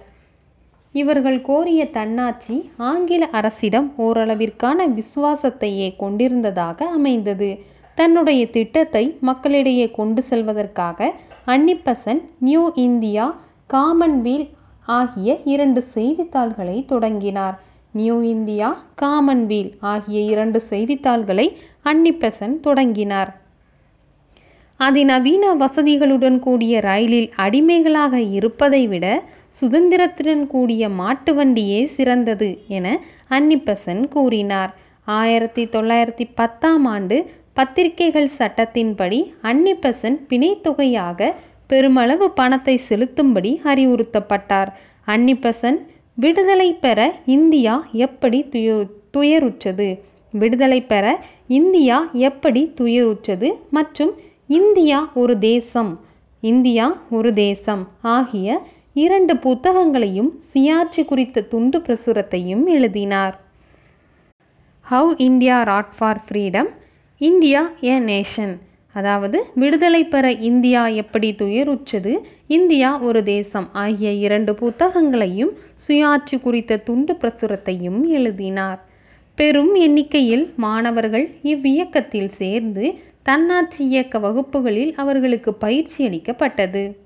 இவர்கள் கோரிய தன்னாட்சி ஆங்கில அரசிடம் ஓரளவிற்கான விசுவாசத்தையே கொண்டிருந்ததாக அமைந்தது. தன்னுடைய திட்டத்தை மக்களிடையே கொண்டு செல்வதற்காக அன்னிப்பசன் நியூ இந்தியா காமன்வீல் ஆகிய இரண்டு செய்தித்தாள்களை தொடங்கினார். நியூ இந்தியா காமன்வீல் ஆகிய இரண்டு செய்தித்தாள்களை அன்னிப்பெசன் தொடங்கினார். அதிநவீன வசதிகளுடன் கூடிய ரயிலில் அடிமைகளாக இருப்பதை விட சுதந்திரத்துடன் கூடிய மாட்டு வண்டியே சிறந்தது என அன்னிப்பெசன் கூறினார். ஆயிரத்தி தொள்ளாயிரத்தி பத்தாம் ஆண்டு பத்திரிகைகள் சட்டத்தின்படி அன்னிப்பெசன் பிணைத்தொகையாக பெருமளவு பணத்தை செலுத்தும்படி அறிவுறுத்தப்பட்டார். அன்னிப்பெசன் விடுதலை பெற இந்தியா எப்படி துயரு துயருற்றது? விடுதலை பெற இந்தியா எப்படி துயருற்றது? மற்றும் இந்தியா ஒரு தேசம் இந்தியா ஒரு தேசம் ஆகிய இரண்டு புத்தகங்களையும் சுயாட்சி குறித்த துண்டு பிரசுரத்தையும் எழுதினார். How India wrought for freedom India a nation அதாவது விடுதலை பெற இந்தியா எப்படி துயருற்றது இந்தியா ஒரு தேசம். ஆகிய இரண்டு புத்தகங்களையும் சுயாட்சி குறித்த துண்டு பிரசுரத்தையும் எழுதினார். பெரும் எண்ணிக்கையில் மாணவர்கள் இவ்வியக்கத்தில் சேர்ந்து தன்னாட்சி இயக்க வகுப்புகளில் அவர்களுக்கு பயிற்சி அளிக்கப்பட்டது.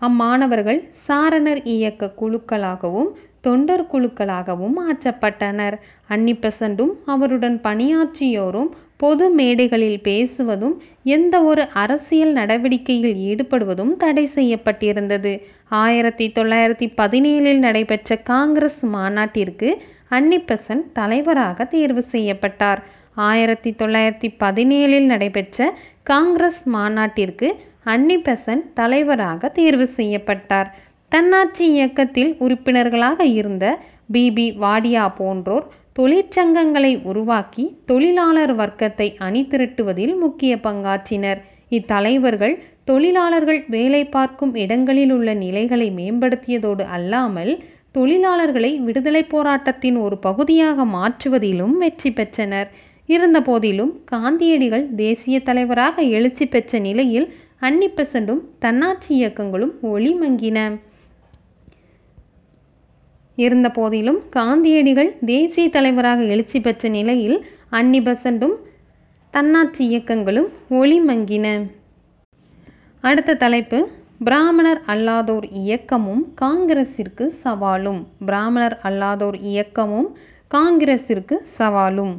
அம்மாணவர்கள் சாரணர் இயக்க குழுக்களாகவும் தொண்டர் குழுக்களாகவும் மாற்றப்பட்டனர். அன்னிப்பெசண்டும் அவருடன் பணியாற்றியோரும் பொது மேடைகளில் பேசுவதும் எந்த ஒரு அரசியல் நடவடிக்கையில் ஈடுபடுவதும் தடை செய்யப்பட்டிருந்தது. ஆயிரத்தி தொள்ளாயிரத்தி பதினேழில் நடைபெற்ற காங்கிரஸ் மாநாட்டிற்கு அன்னிப்பெசன் தலைவராக தேர்வு செய்யப்பட்டார். ஆயிரத்தி தொள்ளாயிரத்தி பதினேழில் நடைபெற்ற காங்கிரஸ் மாநாட்டிற்கு அன்னிபெசன் தலைவராக தேர்வு செய்யப்பட்டார். தன்னாட்சி இயக்கத்தில் உறுப்பினர்களாக இருந்த பிபி வாடியா போன்றோர் தொழிற்சங்கங்களை உருவாக்கி தொழிலாளர் வர்க்கத்தை அணி திரட்டுவதில் முக்கிய பங்காற்றினர். இத்தலைவர்கள் தொழிலாளர்கள் வேலை பார்க்கும் இடங்களில் உள்ள நிலைகளை மேம்படுத்தியதோடு அல்லாமல் தொழிலாளர்களை விடுதலை போராட்டத்தின் ஒரு பகுதியாக மாற்றுவதிலும் வெற்றி பெற்றனர். இருந்தபோதிலும் காந்தியடிகள் தேசிய தலைவராக எழுச்சி பெற்ற நிலையில் அன்னிப்பெசண்டும் தன்னாட்சி இயக்கங்களும் ஒளி மங்கின இருந்த போதிலும் காந்தியடிகள் தேசிய தலைவராக எழுச்சி பெற்ற நிலையில் அன்னிபெசண்டும் தன்னாட்சி இயக்கங்களும் ஒளி மங்கின அடுத்த தலைப்பு பிராமணர் அல்லாதோர் இயக்கமும் காங்கிரஸிற்கு சவாலும். பிராமணர் அல்லாதோர் இயக்கமும் காங்கிரஸிற்கு சவாலும்.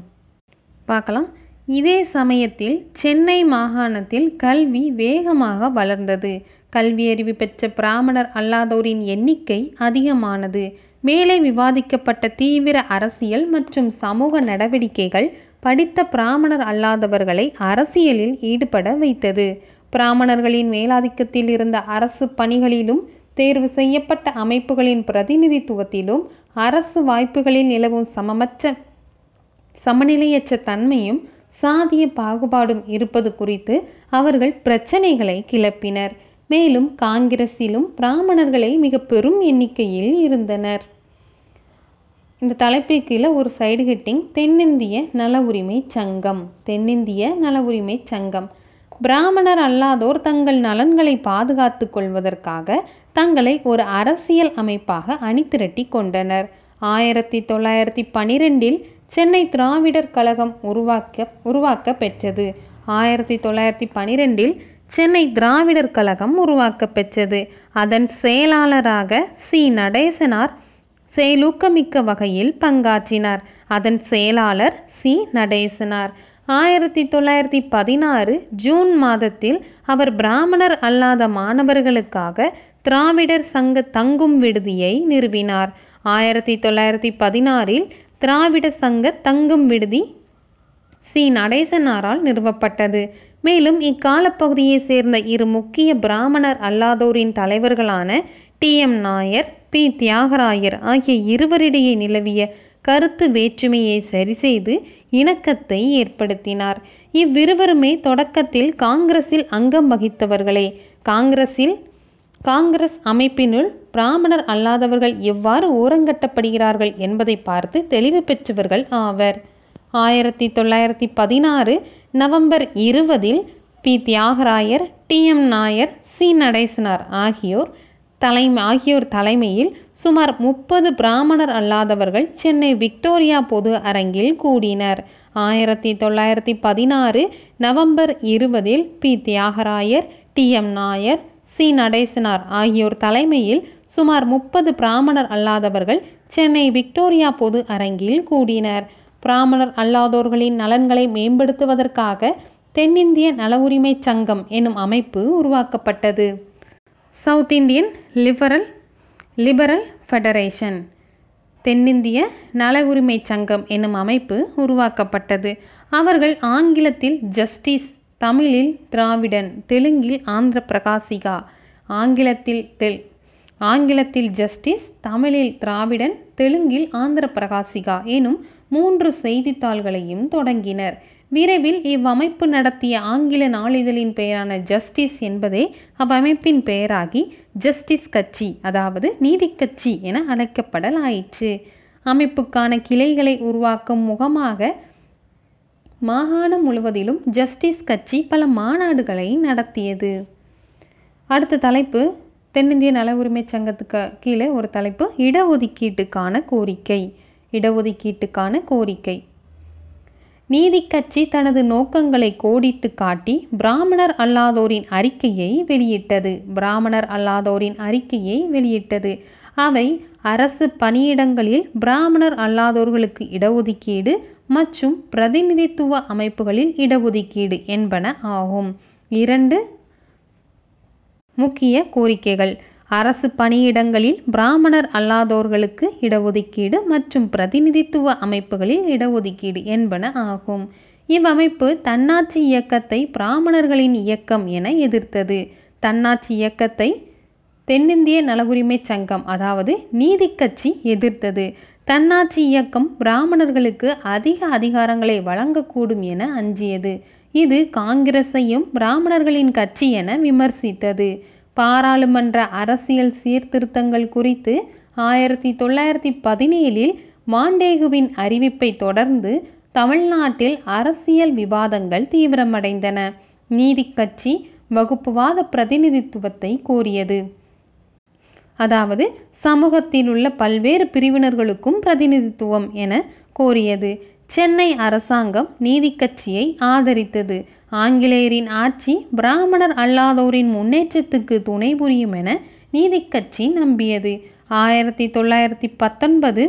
பார்க்கலாம். இதே சமயத்தில் சென்னை மாகாணத்தில் கல்வி வேகமாக வளர்ந்தது. கல்வியறிவு பெற்ற பிராமணர் அல்லாதோரின் எண்ணிக்கை அதிகமானது. மேலே விவாதிக்கப்பட்ட தீவிர அரசியல் மற்றும் சமூக நடவடிக்கைகள் படித்த பிராமணர் அல்லாதவர்களை அரசியலில் ஈடுபட வைத்தது. பிராமணர்களின் மேலாதிக்கத்தில் இருந்த அரசு பணிகளிலும் தேர்வு செய்யப்பட்ட அமைப்புகளின் பிரதிநிதித்துவத்திலும் அரசு வாய்ப்புகளில் நிலவும் சமமற்ற சமநிலையற்ற தன்மையும் சாதிய பாகுபாடும் இருப்பது குறித்து அவர்கள் பிரச்சனைகளை கிளப்பினர். மேலும் காங்கிரஸிலும் பிராமணர்களை மிக பெரும் எண்ணிக்கையில் இருந்தனர். இந்த தலைப்பு கீழே ஒரு சைடு ஹெட்டிங் தென்னிந்திய நல உரிமை சங்கம். தென்னிந்திய நல உரிமை சங்கம். பிராமணர் அல்லாதோர் தங்கள் நலன்களை பாதுகாத்து கொள்வதற்காக தங்களை ஒரு அரசியல் அமைப்பாக அணிதிரட்டி கொண்டனர். ஆயிரத்தி தொள்ளாயிரத்தி பனிரெண்டில் சென்னை திராவிடர் கழகம் உருவாக்க உருவாக்க பெற்றது. ஆயிரத்தி தொள்ளாயிரத்தி பனிரெண்டில் சென்னை திராவிடர் கழகம் உருவாக்க பெற்றது. அதன் செயலாளராக சி. நடேசனார் செயலூக்கமிக்க வகையில் பங்காற்றினார். அதன் செயலாளர் சி. நடேசனார். ஆயிரத்தி தொள்ளாயிரத்தி பதினாறு ஜூன் மாதத்தில் அவர் பிராமணர் அல்லாத மாணவர்களுக்காக திராவிடர் சங்க தங்கும் விடுதியை நிறுவினார். ஆயிரத்தி தொள்ளாயிரத்தி பதினாறில் திராவிட சங்க தங்கும் விடுதி சி. நடேசனாரால் நிறுவப்பட்டது. மேலும் இக்காலப்பகுதியை சேர்ந்த இரு முக்கிய பிராமணர் அல்லாதோரின் தலைவர்களான T. M. Nair P. Thyagarayar ஆகிய இருவரிடையே நிலவிய கருத்து வேற்றுமையை சரிசெய்து இணக்கத்தை ஏற்படுத்தினார். இவ்விருவருமே தொடக்கத்தில் காங்கிரஸில் அங்கம் வகித்தவர்களே. காங்கிரஸில் காங்கிரஸ் அமைப்பினுள் பிராமணர் அல்லாதவர்கள் எவ்வாறு ஓரங்கட்டப்படுகிறார்கள் என்பதை பார்த்து தெளிவு பெற்றவர்கள் ஆவர். ஆயிரத்தி தொள்ளாயிரத்தி பதினாறு நவம்பர் இருபதில் P. Thyagarayar T. M. Nair C. Natesanar ஆகியோர் தலைமை ஆகியோர் தலைமையில் சுமார் முப்பது பிராமணர் அல்லாதவர்கள் சென்னை விக்டோரியா பொது அரங்கில் கூடினர். ஆயிரத்தி தொள்ளாயிரத்தி பதினாறு நவம்பர் இருபதில் P. Thyagarayar T. M. Nair C Natesanar ஆகியோர் தலைமையில் சுமார் முப்பது பிராமணர் அல்லாதவர்கள் சென்னை விக்டோரியா பொது அரங்கில் கூடினர். பிராமணர் அல்லாதோர்களின் நலன்களை மேம்படுத்துவதற்காக தென்னிந்திய நல உரிமை சங்கம் எனும் அமைப்பு உருவாக்கப்பட்டது. South Indian liberal liberal federation தென்னிந்திய நல உரிமை சங்கம் என்னும் அமைப்பு உருவாக்கப்பட்டது. அவர்கள் ஆங்கிலத்தில் ஜஸ்டிஸ் தமிழில் திராவிடன் தெலுங்கில் ஆந்திர பிரகாசிகா ஆங்கிலத்தில் தெல் ஆங்கிலத்தில் ஜஸ்டிஸ் தமிழில் திராவிடன் தெலுங்கில் ஆந்திர பிரகாசிகா எனும் மூன்று செய்தித்தாள்களையும் தொடங்கினர். விரைவில் இவ்வமைப்பு நடத்திய ஆங்கில நாளிதழின் பெயரான ஜஸ்டிஸ் என்பதே அவ்வமைப்பின் பெயராகி ஜஸ்டிஸ் கட்சி அதாவது நீதி கட்சி என அழைக்கப்படலாயிற்று. அமைப்புக்கான கிளைகளை உருவாக்கும் முகமாக மாகாணம் முழுவதிலும் ஜஸ்டிஸ் கட்சி பல மாநாடுகளை நடத்தியது. அடுத்த தலைப்பு தென்னிந்திய நல உரிமை சங்கத்துக்கு கீழே ஒரு தலைப்பு இடஒதுக்கீட்டுக்கான கோரிக்கை. இடஒதுக்கீட்டுக்கான கோரிக்கை. நீதி கட்சி தனது நோக்கங்களை கோடிட்டு காட்டி பிராமணர் அல்லாதோரின் அறிக்கையை வெளியிட்டது. பிராமணர் அல்லாதோரின் அறிக்கையை வெளியிட்டது. அவை அரசு பணியிடங்களில் பிராமணர் அல்லாதோர்களுக்கு இடஒதுக்கீடு மற்றும் பிரதிநிதித்துவ அமைப்புகளில் இடஒதுக்கீடு என்பன ஆகும். இரண்டு முக்கிய கோரிக்கைகள். அரசு பணியிடங்களில் பிராமணர் அல்லாதோர்களுக்கு இடஒதுக்கீடு மற்றும் பிரதிநிதித்துவ அமைப்புகளில் இடஒதுக்கீடு என்பன ஆகும். இவ்வமைப்பு தன்னாட்சி இயக்கத்தை பிராமணர்களின் இயக்கம் என எதிர்த்தது. தன்னாட்சி இயக்கத்தை தென்னிந்திய நலவுரிமை சங்கம் அதாவது நீதி கட்சி எதிர்த்தது. தன்னாட்சி இயக்கம் பிராமணர்களுக்கு அதிக அதிகாரங்களை வழங்கக்கூடும் என அஞ்சியது. இது காங்கிரஸையும் பிராமணர்களின் கட்சி என விமர்சித்தது. பாராளுமன்ற அரசியல் சீர்திருத்தங்கள் குறித்து ஆயிரத்தி தொள்ளாயிரத்தி பதினேழில் மாண்டேகுவின் அறிவிப்பை தொடர்ந்து தமிழ்நாட்டில் அரசியல் விவாதங்கள் தீவிரமடைந்தன. நீதி கட்சி வகுப்புவாத பிரதிநிதித்துவத்தை கோரியது. அதாவது சமூகத்தில் உள்ள பல்வேறு பிரிவினர்களுக்கும் பிரதிநிதித்துவம் என கோரியது. சென்னை அரசாங்கம் நீதி கட்சியை ஆதரித்தது. ஆங்கிலேயரின் ஆட்சி பிராமணர் அல்லாதோரின் முன்னேற்றத்துக்கு துணை புரியும் என நீதி கட்சி நம்பியது. ஆயிரத்தி தொள்ளாயிரத்தி பத்தொன்பது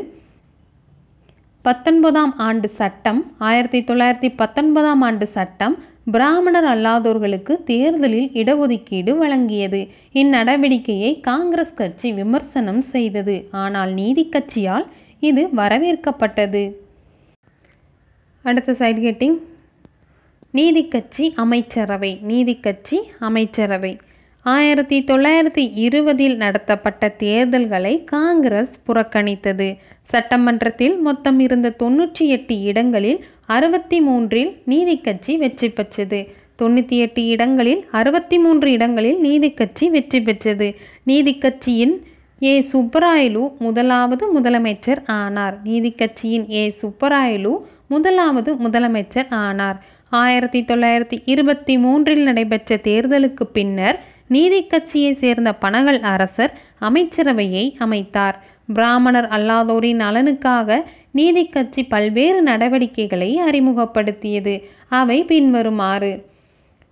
பத்தொன்பதாம் ஆண்டு சட்டம் ஆயிரத்தி தொள்ளாயிரத்தி பத்தொன்பதாம் ஆண்டு சட்டம் பிராமணர் அல்லாதோர்களுக்கு தேர்தலில் இடஒதுக்கீடு வழங்கியது. இந்நடவடிக்கையை காங்கிரஸ் கட்சி விமர்சனம் செய்தது. ஆனால் நீதி கட்சியால் இது வரவேற்கப்பட்டது. அடுத்த சைட் கெட்டிங். நீதி கட்சி அமைச்சரவை நீதி கட்சி அமைச்சரவை. ஆயிரத்தி தொள்ளாயிரத்தி இருபதில் நடத்தப்பட்ட தேர்தல்களை காங்கிரஸ் புறக்கணித்தது. சட்டமன்றத்தில் மொத்தம் இருந்த தொன்னூற்றி எட்டு இடங்களில் அறுபத்தி மூன்றில் நீதி கட்சி வெற்றி பெற்றது. தொண்ணூற்றி எட்டு இடங்களில் அறுபத்தி மூன்று இடங்களில் நீதி கட்சி வெற்றி பெற்றது. நீதி கட்சியின் ஏ. சுப்பராயலு முதலாவது முதலமைச்சர் ஆனார். நீதி கட்சியின் ஏ. சுப்பராயலு முதலாவது முதலமைச்சர் ஆனார். ஆயிரத்தி தொள்ளாயிரத்தி இருபத்தி மூன்றில் நடைபெற்ற தேர்தலுக்கு பின்னர் நீதி கட்சியை சேர்ந்த பனகல் அரசர் அமைச்சரவையை அமைத்தார். பிராமணர் அல்லாதோரின் நலனுக்காக நீதி கட்சி பல்வேறு நடவடிக்கைகளை அறிமுகப்படுத்தியது. அவை பின்வருமாறு.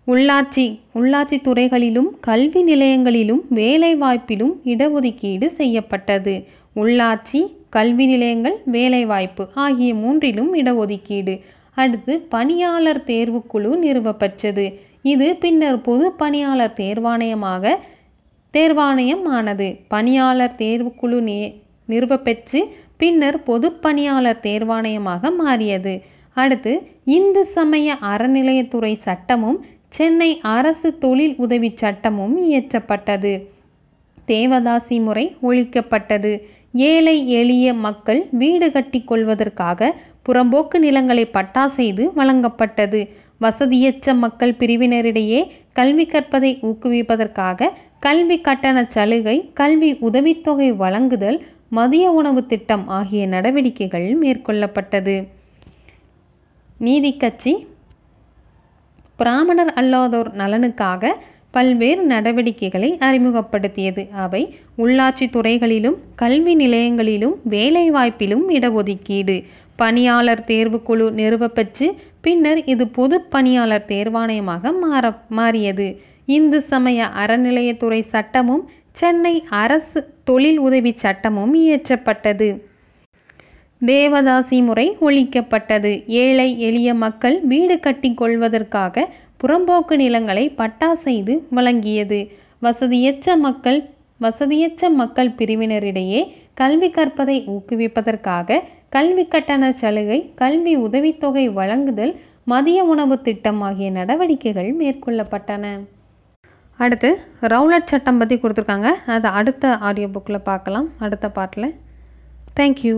உள்ளாட்சி உள்ளாட்சி துறைகளிலும் கல்வி நிலையங்களிலும் வேலைவாய்ப்பிலும் இடஒதுக்கீடு செய்யப்பட்டது. உள்ளாட்சி கல்வி நிலையங்கள் வேலைவாய்ப்பு ஆகிய மூன்றிலும் இடஒதுக்கீடு. அடுத்து பணியாளர் தேர்வுக்குழு நிறுவப்பட்டது இது பின்னர் பொது பணியாளர் தேர்வாணையமாக தேர்வாணையம் ஆனது பணியாளர் தேர்வுக்குழு நே நிறுவப்பெற்று பின்னர் பொது பணியாளர் தேர்வாணையமாக மாறியது. அடுத்து இந்து சமய அறநிலையத்துறை சட்டமும் சென்னை அரசு தொழில் உதவி சட்டமும் இயற்றப்பட்டது. தேவதாசி முறை ஒழிக்கப்பட்டது. ஏழை எளிய மக்கள் வீடு கட்டி கொள்வதற்காக புறம்போக்கு நிலங்களை பட்டா செய்து வழங்கப்பட்டது. வசதியற்ற மக்கள் பிரிவினரிடையே கல்வி கற்பதை ஊக்குவிப்பதற்காக கல்வி கட்டண சலுகை கல்வி உதவித்தொகை வழங்குதல் மதிய உணவு திட்டம் ஆகிய நடவடிக்கைகள் மேற்கொள்ளப்பட்டது. நீதி கட்சி பிராமணர் அல்லாதோர் நலனுக்காக பல்வேறு நடவடிக்கைகளை அறிமுகப்படுத்தியது. அவை உள்ளாட்சி துறைகளிலும் கல்வி நிலையங்களிலும் வேலைவாய்ப்பிலும் இடஒதுக்கீடு. பணியாளர் தேர்வுக்குழு நிறுவப்பெற்று பின்னர் இது பொது பணியாளர் தேர்வாணையமாக மாற மாறியது. இந்து சமய அறநிலையத்துறை சட்டமும் சென்னை அரசு தொழில் உதவி சட்டமும் இயற்றப்பட்டது. தேவதாசி முறை ஒழிக்கப்பட்டது. ஏழை எளிய மக்கள் வீடு கட்டி கொள்வதற்காக புறம்போக்கு நிலங்களை பட்டா செய்து வழங்கியது. வசதியற்ற மக்கள் வசதியற்ற மக்கள் பிரிவினரிடையே கல்வி கற்பதை ஊக்குவிப்பதற்காக கல்வி கட்டண சலுகை கல்வி உதவித்தொகை வழங்குதல் மதிய உணவு திட்டம் ஆகிய நடவடிக்கைகள் மேற்கொள்ளப்பட்டன. அடுத்து ரவுலட் சட்டம் பற்றி கொடுத்துருக்காங்க. அதை அடுத்த ஆடியோ புக்கில் பார்க்கலாம். அடுத்த பாட்டில். தேங்க்யூ